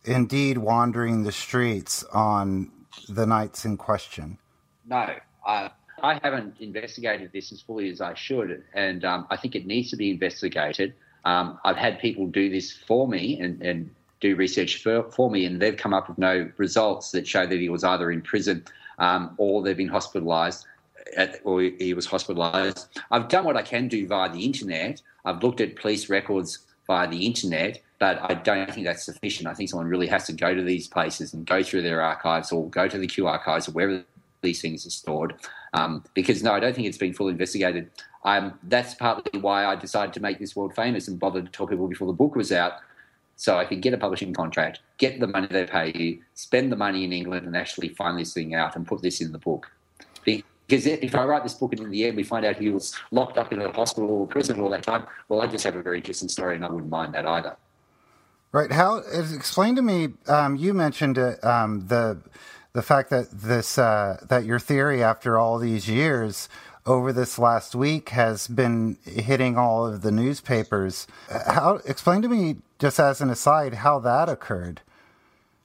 A: indeed wandering the streets on the nights in question?
B: No, I, I haven't investigated this as fully as I should, and um, I think it needs to be investigated. Um, I've had people do this for me and, and do research for, for, me, and they've come up with no results that show that he was either in prison um, or they've been hospitalised. or he was hospitalised. I've done what I can do via the internet. I've looked at police records via the internet, but I don't think that's sufficient. I think someone really has to go to these places and go through their archives or go to the Kew archives or wherever these things are stored. Um, because no, I don't think it's been fully investigated. Um, that's partly why I decided to make this world famous and bothered to tell people before the book was out, so I could get a publishing contract, get the money they pay you, spend the money in England, and actually find this thing out and put this in the book. Because if I write this book and in the end we find out he was locked up in a hospital or prison all that time, well, I just have a very interesting story, and I wouldn't mind that either.
A: Right. How explain to me? Um, you mentioned it, um, the the fact that this uh, that your theory after all these years over this last week has been hitting all of the newspapers. How explain to me, just as an aside, how that occurred?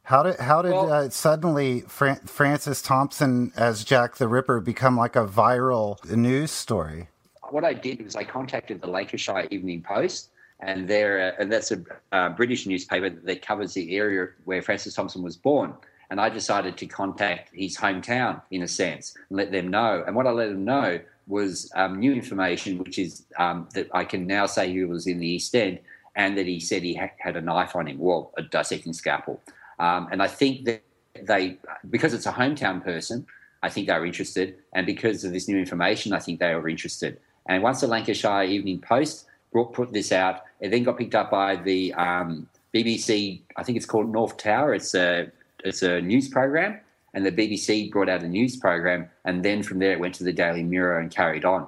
A: How did how did well, uh, suddenly Fran- Francis Thompson as Jack the Ripper become like a viral news story?
B: What I did was I contacted the Lancashire Evening Post and they're and that's a uh, British newspaper that covers the area where Francis Thompson was born. And I decided to contact his hometown in a sense and let them know. And what I let them know was um, new information, which is um, that I can now say he was in the East End and that he said he ha- had a knife on him, well, a dissecting scalpel. Um, and I think that they, because it's a hometown person, I think they were interested. And because of this new information, I think they were interested. And once the Lancashire Evening Post brought, put this out. It then got picked up by the um, BBC. I think it's called North Tower. It's a it's a news program, and the BBC brought out a news program, and then from there it went to the Daily Mirror and carried on.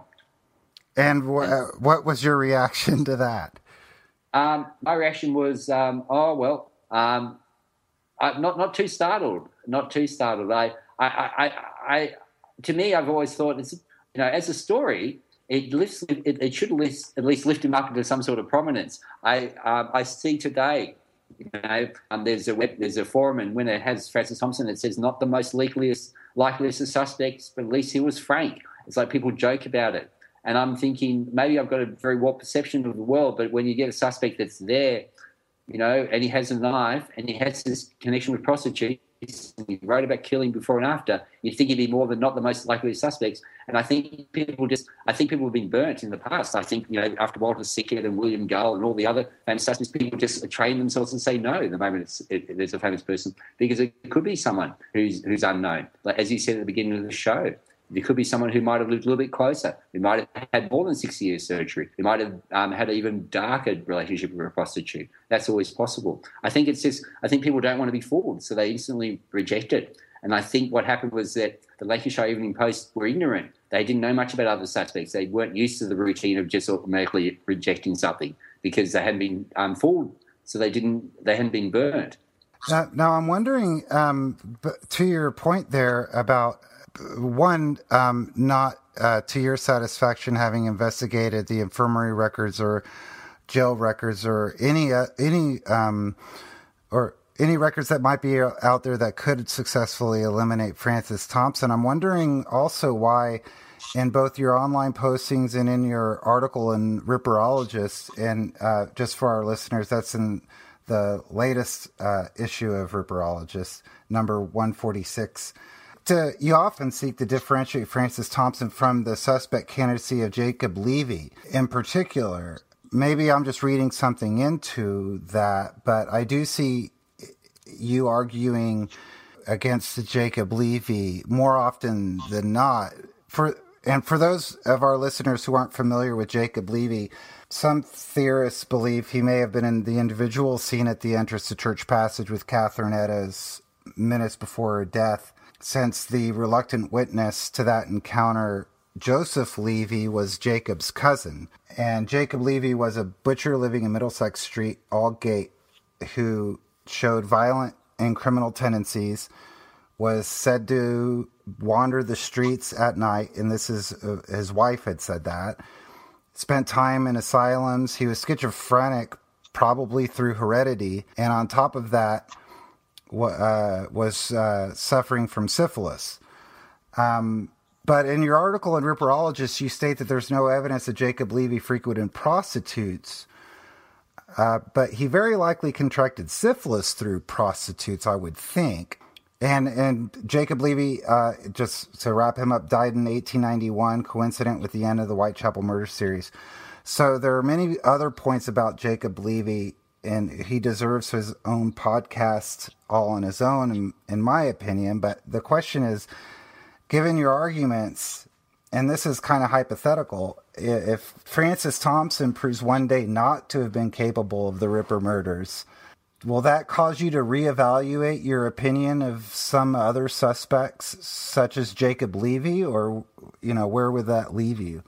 A: And wh- uh, what was your reaction to that?
B: Um, my reaction was, um, oh well, um, I, not not too startled, not too startled. I, I, I, I, to me, I've always thought it's you know as a story, it lifts it, it should at least lift him up into some sort of prominence. I um, I see today, you know, um, there's a web, there's a forum, and when it has Francis Thompson, it says not the most likeliest likeliest of suspects, but at least he was frank. It's like people joke about it, and I'm thinking maybe I've got a very warped perception of the world, but when you get a suspect that's there, you know, and he has a knife and he has this connection with prostitutes he wrote about killing before and after, you'd think he'd be more than not the most likely suspects. And I think people just, I think people have been burnt in the past. I think, you know, after Walter Sickert and William Gull and all the other famous suspects, people just train themselves and say no the moment it's, it, there's a famous person because it could be someone who's, who's unknown. Like, as you said at the beginning of the show, there could be someone who might have lived a little bit closer, who might have had more than six years surgery, who might have um, had an even darker relationship with a prostitute. That's always possible. I think it's just, I think people don't want to be fooled, so they instantly reject it. And I think what happened was that the Lancashire Evening Post were ignorant. They didn't know much about other suspects. They weren't used to the routine of just automatically rejecting something because they hadn't been um, fooled, so they didn't, they hadn't been burnt.
A: Now, now I'm wondering, um, to your point there about one, um, not uh, to your satisfaction, having investigated the infirmary records or jail records or any uh, any um, or any records that might be out there that could successfully eliminate Francis Thompson. I'm wondering also why, in both your online postings and in your article in Ripperologist, and uh, just for our listeners, that's in the latest uh, issue of Ripperologist, number 146. To, you often seek to differentiate Francis Thompson from the suspect candidacy of Jacob Levy in particular. Maybe I'm just reading something into that, but I do see you arguing against Jacob Levy more often than not. For and for those of our listeners who aren't familiar with Jacob Levy, some theorists believe he may have been in the individual seen at the entrance to Church Passage with Catherine Eddowes minutes before her death, since the reluctant witness to that encounter, Joseph Levy, was Jacob's cousin. And Jacob Levy was a butcher living in Middlesex Street, Aldgate, who showed violent and criminal tendencies, was said to wander the streets at night, and this is uh, his wife had said that. Spent time in asylums. He was schizophrenic, probably through heredity, and on top of that, uh, was uh, suffering from syphilis. Um, but in your article in Ripperologist, you state that there's no evidence that Jacob Levy frequented prostitutes. Uh, but he very likely contracted syphilis through prostitutes, I would think. And and Jacob Levy, uh, just to wrap him up, died in 1891, coincident with the end of the Whitechapel murder series. So there are many other points about Jacob Levy, and he deserves his own podcast all on his own, in, in my opinion. But the question is, given your arguments, and this is kind of hypothetical, if Francis Thompson proves one day not to have been capable of the Ripper murders, will that cause you to reevaluate your opinion of some other suspects, such as Jacob Levy, or you know, where would that leave you?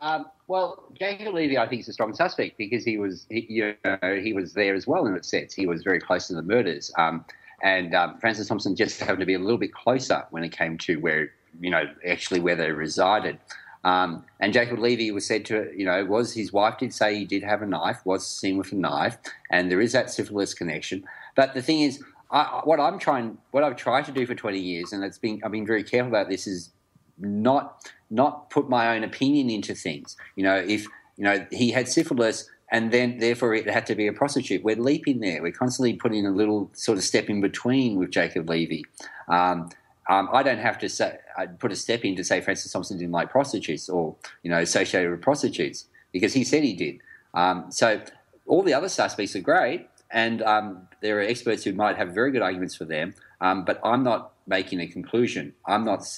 B: Um, well, Jacob Levy, I think, is a strong suspect because he was, he, you know, he was there as well in that sense. He was very close to the murders, um, and um, Francis Thompson just happened to be a little bit closer when it came to where, you know, actually where they resided. Um, and Jacob Levy was said to, you know, was his wife did say he did have a knife, was seen with a knife, and there is that syphilis connection. But the thing is, I, what I'm trying, what I've tried to do for 20 years, and it's been, I've been very careful about this, is not not put my own opinion into things. You know, if you know he had syphilis, and then therefore it had to be a prostitute. We're leaping there. We're constantly putting a little sort of step in between with Jacob Levy. Um, um, I don't have to say, I'd put a step in to say Francis Thompson didn't like prostitutes or, you know, associated with prostitutes because he said he did. Um, so all the other suspects are great, and um, there are experts who might have very good arguments for them, um, but I'm not making a conclusion. I'm not,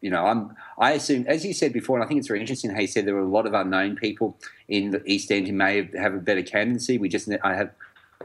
B: you know, I'm, I assume, as you said before, and I think it's very interesting how you said there were a lot of unknown people in the East End who may have, have a better candidacy. We just, I have,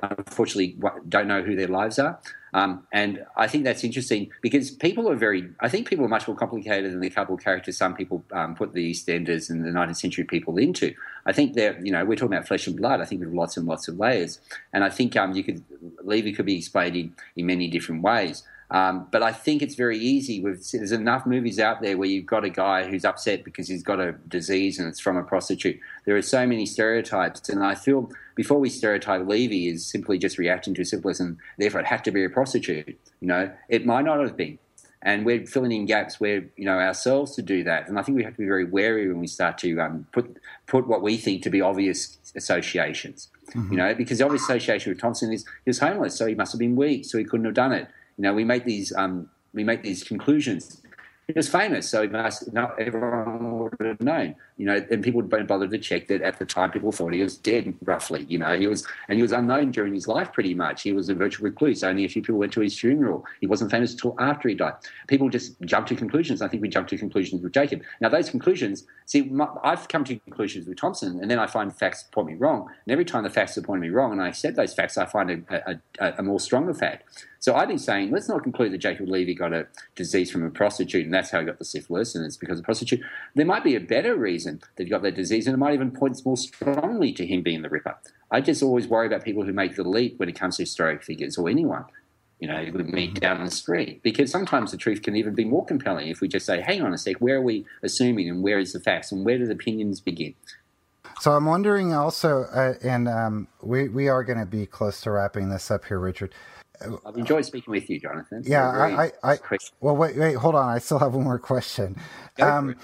B: unfortunately, don't know who their lives are. Um, and I think that's interesting because people are very, I think people are much more complicated than the couple of characters some people um, put the EastEnders and the 19th century people into. I think they're, you know, we're talking about flesh and blood. I think there's lots and lots of layers. And I think um, you could, Levy could be explained in, in many different ways. Um, but I think it's very easy. With, there's enough movies out there where you've got a guy who's upset because he's got a disease and it's from a prostitute. There are so many stereotypes, and I feel before we stereotype Levy is simply just reacting to syphilis and therefore it had to be a prostitute. You know, it might not have been. And we're filling in gaps where you know ourselves to do that, and I think we have to be very wary when we start to um, put put what we think to be obvious associations. Mm-hmm. You know, because the obvious association with Thompson is he was homeless, so he must have been weak, so he couldn't have done it. You know, we make these um, we make these conclusions he was famous, so not everyone would have known. You know, and people don't bother to check that at the time people thought he was dead, roughly. You know, he was and he was unknown during his life pretty much. He was a virtual recluse. Only a few people went to his funeral. He wasn't famous until after he died. People just jump to conclusions. I think we jump to conclusions with Jacob. Now those conclusions, see, my, I've come to conclusions with Thompson, and then I find facts point me wrong. And every time the facts are pointing me wrong, and I accept those facts, I find a, a, a more stronger fact. So I've been saying, let's not conclude that Jacob Levy got a disease from a prostitute and that's how he got the syphilis and it's because of prostitute. There might be a better reason that he got that disease and it might even point more strongly to him being the Ripper. I just always worry about people who make the leap when it comes to historic figures or anyone. you know, with me down the street. Because sometimes the truth can even be more compelling if we just say, hang on a sec, where are we assuming and where is the facts and where do the opinions begin?
A: So I'm wondering also, uh, and um, we, we are going to be close to wrapping this up here, Richard.
B: I've enjoyed speaking with you, Jonathan.
A: Yeah, I, I, I well, wait, wait, hold on. I still have one more question. Um,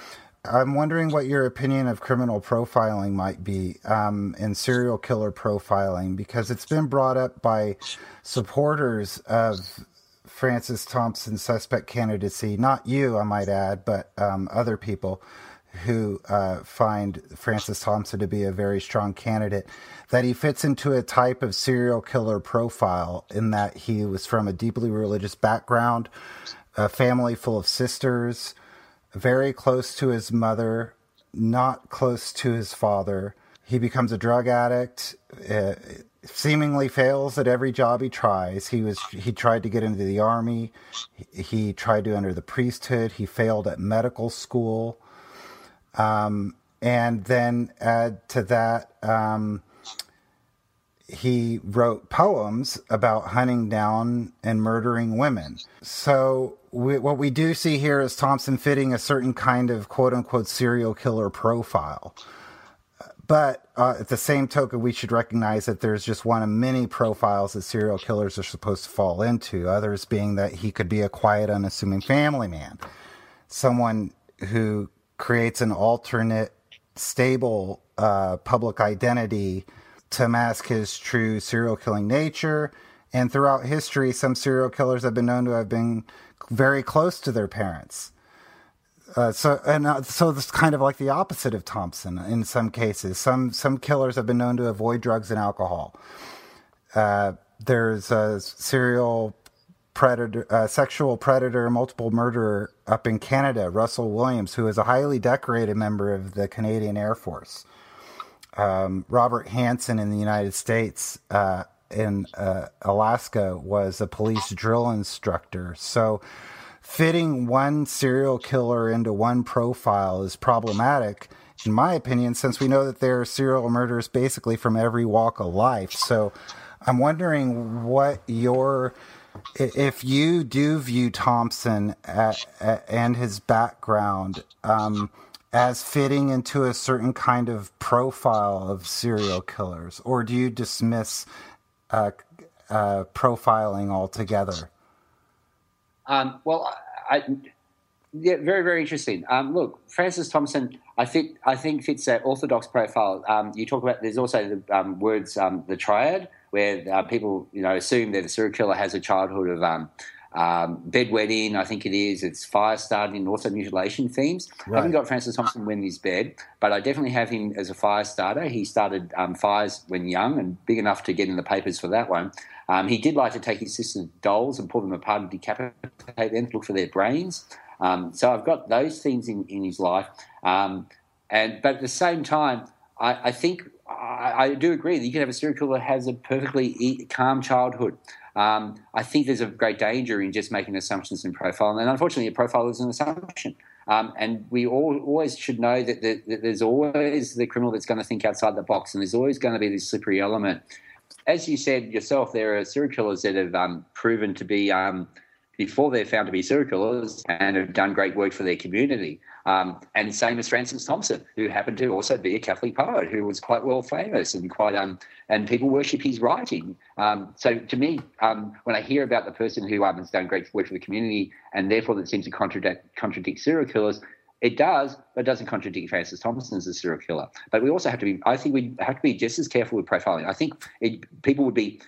A: I'm wondering what your opinion of criminal profiling might be um, and serial killer profiling because it's been brought up by supporters of Francis Thompson's suspect candidacy. Not you, I might add, but um, other people who uh, find Francis Thompson to be a very strong candidate. That he fits into a type of serial killer profile in that he was from a deeply religious background, a family full of sisters very close to his mother, not close to his father. He becomes a drug addict. Uh, seemingly fails at every job he tries. He was he tried to get into the army. He tried to enter the priesthood. He failed at medical school. Um, and then add to that, um, he wrote poems about hunting down and murdering women. So we, what we do see here is Thompson fitting a certain kind of quote unquote serial killer profile. But uh, at the same token, we should recognize that there's just one of many profiles that serial killers are supposed to fall into. Others being that he could be a quiet, unassuming family man, someone who creates an alternate, stable uh, public identity to mask his true serial killing nature. And throughout history, some serial killers have been known to have been very close to their parents. Uh, so and uh, so it's kind of like the opposite of Thompson in some cases. Some some killers have been known to avoid drugs and alcohol. Uh, there's a serial predator, uh, sexual predator, multiple murderer up in Canada, Russell Williams, who is a highly decorated member of the Canadian Air Force um, Robert Hansen in the United States uh, in uh, Alaska was a police drill instructor. So fitting one serial killer into one profile is problematic, in my opinion, since we know that there are serial murderers basically from every walk of life. So I'm wondering what your if you do view Thompson at, at, and his background, um, as fitting into a certain kind of profile of serial killers, or do you dismiss uh, uh, profiling altogether?
B: Um, well, I, yeah, very very interesting. Um, look, Francis Thompson, I think I think fits that orthodox profile. Um, you talk about there's also the um, words um, the triad, where uh, people you know assume that a serial killer has a childhood of um, um, bedwetting, I think it is. It's fire starting and also mutilation themes. Right. I haven't got Francis Thompson when he's bed, but I definitely have him as a fire starter. He started um, fires when young and big enough to get in the papers for that one. Um, he did like to take his sister's dolls and pull them apart and decapitate them, to look for their brains. Um, so I've got those themes in, in his life. Um, and but at the same time, I, I think I, I, do agree that you can have a serial killer that has a perfectly calm childhood. Um, I think there's a great danger in just making assumptions in profile, and unfortunately, a profile is an assumption. Um, and we all, always should know that, the, that, there's always the criminal that's going to think outside the box, and there's always going to be this slippery element. As you said yourself, there are serial killers that have um, proven to be um, before they're found to be serial killers and have done great work for their community. Um, and same as Francis Thompson, who happened to also be a Catholic poet who was quite well famous and quite um, and people worship his writing. Um, so to me, um, when I hear about the person who um, has done great work for the community and therefore that seems to contradict, contradict serial killers, it does, but it doesn't contradict Francis Thompson as a serial killer. But we also have to be, I think we have to be just as careful with profiling. I think it, people would be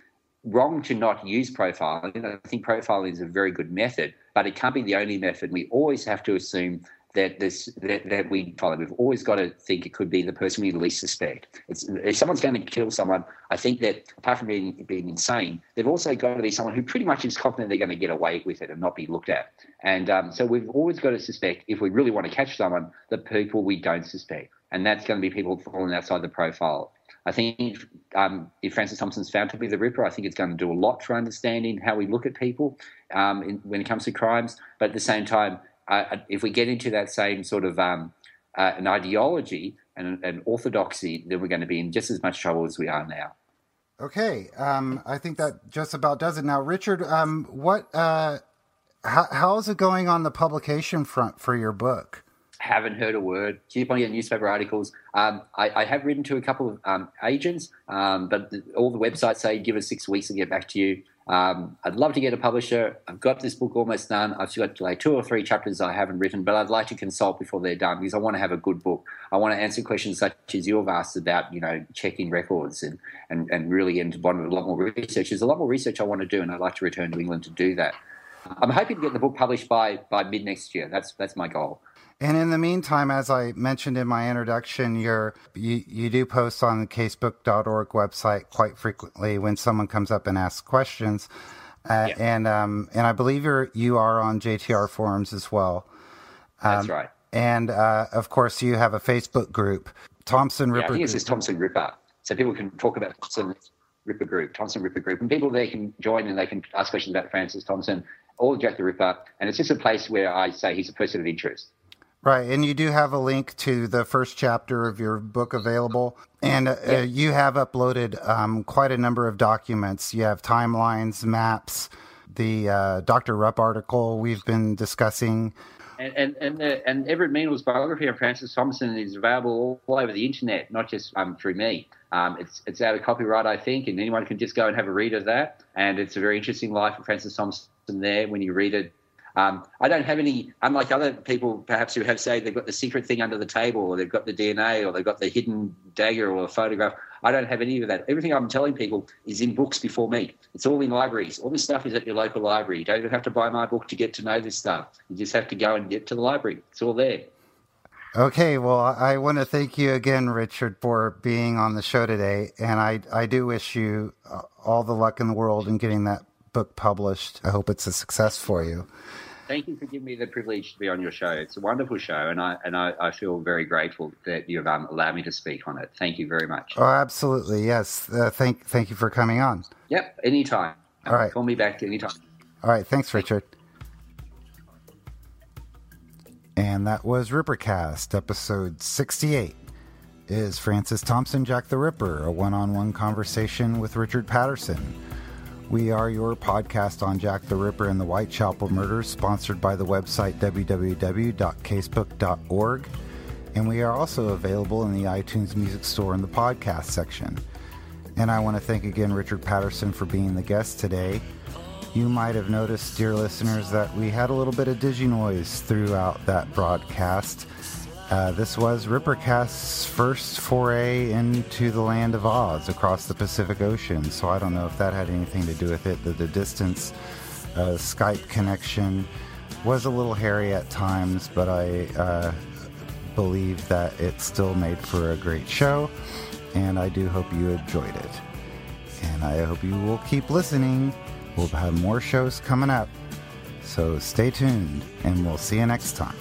B: wrong to not use profiling. I think profiling is a very good method, but it can't be the only method. We always have to assume that this that, that we follow. We've always got to think it could be the person we least suspect. It's, if someone's going to kill someone, I think that apart from being, being insane, they've also got to be someone who pretty much is confident they're going to get away with it and not be looked at. And um, so we've always got to suspect, if we really want to catch someone, the people we don't suspect. And that's going to be people falling outside the profile. I think um, if Francis Thompson's found to be the Ripper, I think it's going to do a lot for understanding how we look at people um, in, when it comes to crimes. But at the same time, uh, if we get into that same sort of um, uh, an ideology and an orthodoxy, then we're going to be in just as much trouble as we are now.
A: Okay, um, I think that just about does it. Now, Richard, um, what, uh, how, how's it going on the publication front for your book?
B: Haven't heard a word. Keep on getting newspaper articles. Um, I, I, have written to a couple of um, agents, um, but the, all the websites say give us six weeks to get back to you. Um, I'd love to get a publisher. I've got this book almost done. I've got like two or three chapters I haven't written, but I'd like to consult before they're done because I want to have a good book. I want to answer questions such as you've asked about, you know, checking records and, and, and really into bottom of a lot more research. There's a lot more research I want to do, and I'd like to return to England to do that. I'm hoping to get the book published by, by mid next year. That's, that's my goal.
A: And in the meantime, as I mentioned in my introduction, you're, you, you do post on the casebook.org website quite frequently when someone comes up and asks questions. Uh, yeah. And um, and I believe you're you are on JTR forums as well.
B: Um, That's right.
A: And uh, of course, you have a Facebook group, Thompson Ripper.
B: Yeah, I think it's Thompson Ripper, so people can talk about Thompson Ripper Group, Thompson Ripper Group, and people they can join and they can ask questions about Francis Thompson or Jack the Ripper, and it's just a place where I say he's a person of interest.
A: Right, and you do have a link to the first chapter of your book available, and uh, yeah. you have uploaded um, quite a number of documents. You have timelines, maps, the uh, Dr. Rupp article we've been discussing.
B: And and and, the, and Everard Meynell's biography of Francis Thompson is available all over the internet, not just um, through me. Um, it's it's out of copyright, I think, and anyone can just go and have a read of that. And it's a very interesting life of Francis Thompson there when you read it um, I don't have any, unlike other people perhaps who have say they've got the secret thing under the table or they've got the DNA or they've got the hidden dagger or a photograph. I don't have any of that. Everything I'm telling people is in books before me. It's all in libraries. All this stuff is at your local library. You don't even have to buy my book to get to know this stuff. You just have to go and get to the library. It's all there.
A: Okay, well, I want to thank you again, Richard, for being on the show today. And I, I do wish you uh, all the luck in the world in getting that book published. I hope it's a success for you
B: thank you for giving me the privilege to be on your show. It's a wonderful show, and I and I, I feel very grateful that you've um, allowed me to speak on it. Thank you very much.
A: Oh, absolutely, yes. Uh, thank thank you for coming on.
B: Yep, anytime. All right, call me back anytime.
A: All right, thanks, Richard. And that was Rippercast, episode 68. Is Francis Thompson Jack the Ripper, a one on one conversation with Richard Patterson. We are your podcast on Jack the Ripper and the Whitechapel murders, sponsored by the website www.casebook.org. And we are also available in the iTunes Music Store in the podcast section. And I want to thank again Richard Patterson for being the guest today. You might have noticed, dear listeners, that we had a little bit of digi noise throughout that broadcast. Uh, this was Rippercast's first foray into the land of Oz across the Pacific Ocean, so I don't know if that had anything to do with it. The, the distance uh, Skype connection was a little hairy at times, but I uh, believe that it still made for a great show, and I do hope you enjoyed it. And I hope you will keep listening. We'll have more shows coming up, so stay tuned, and we'll see you next time.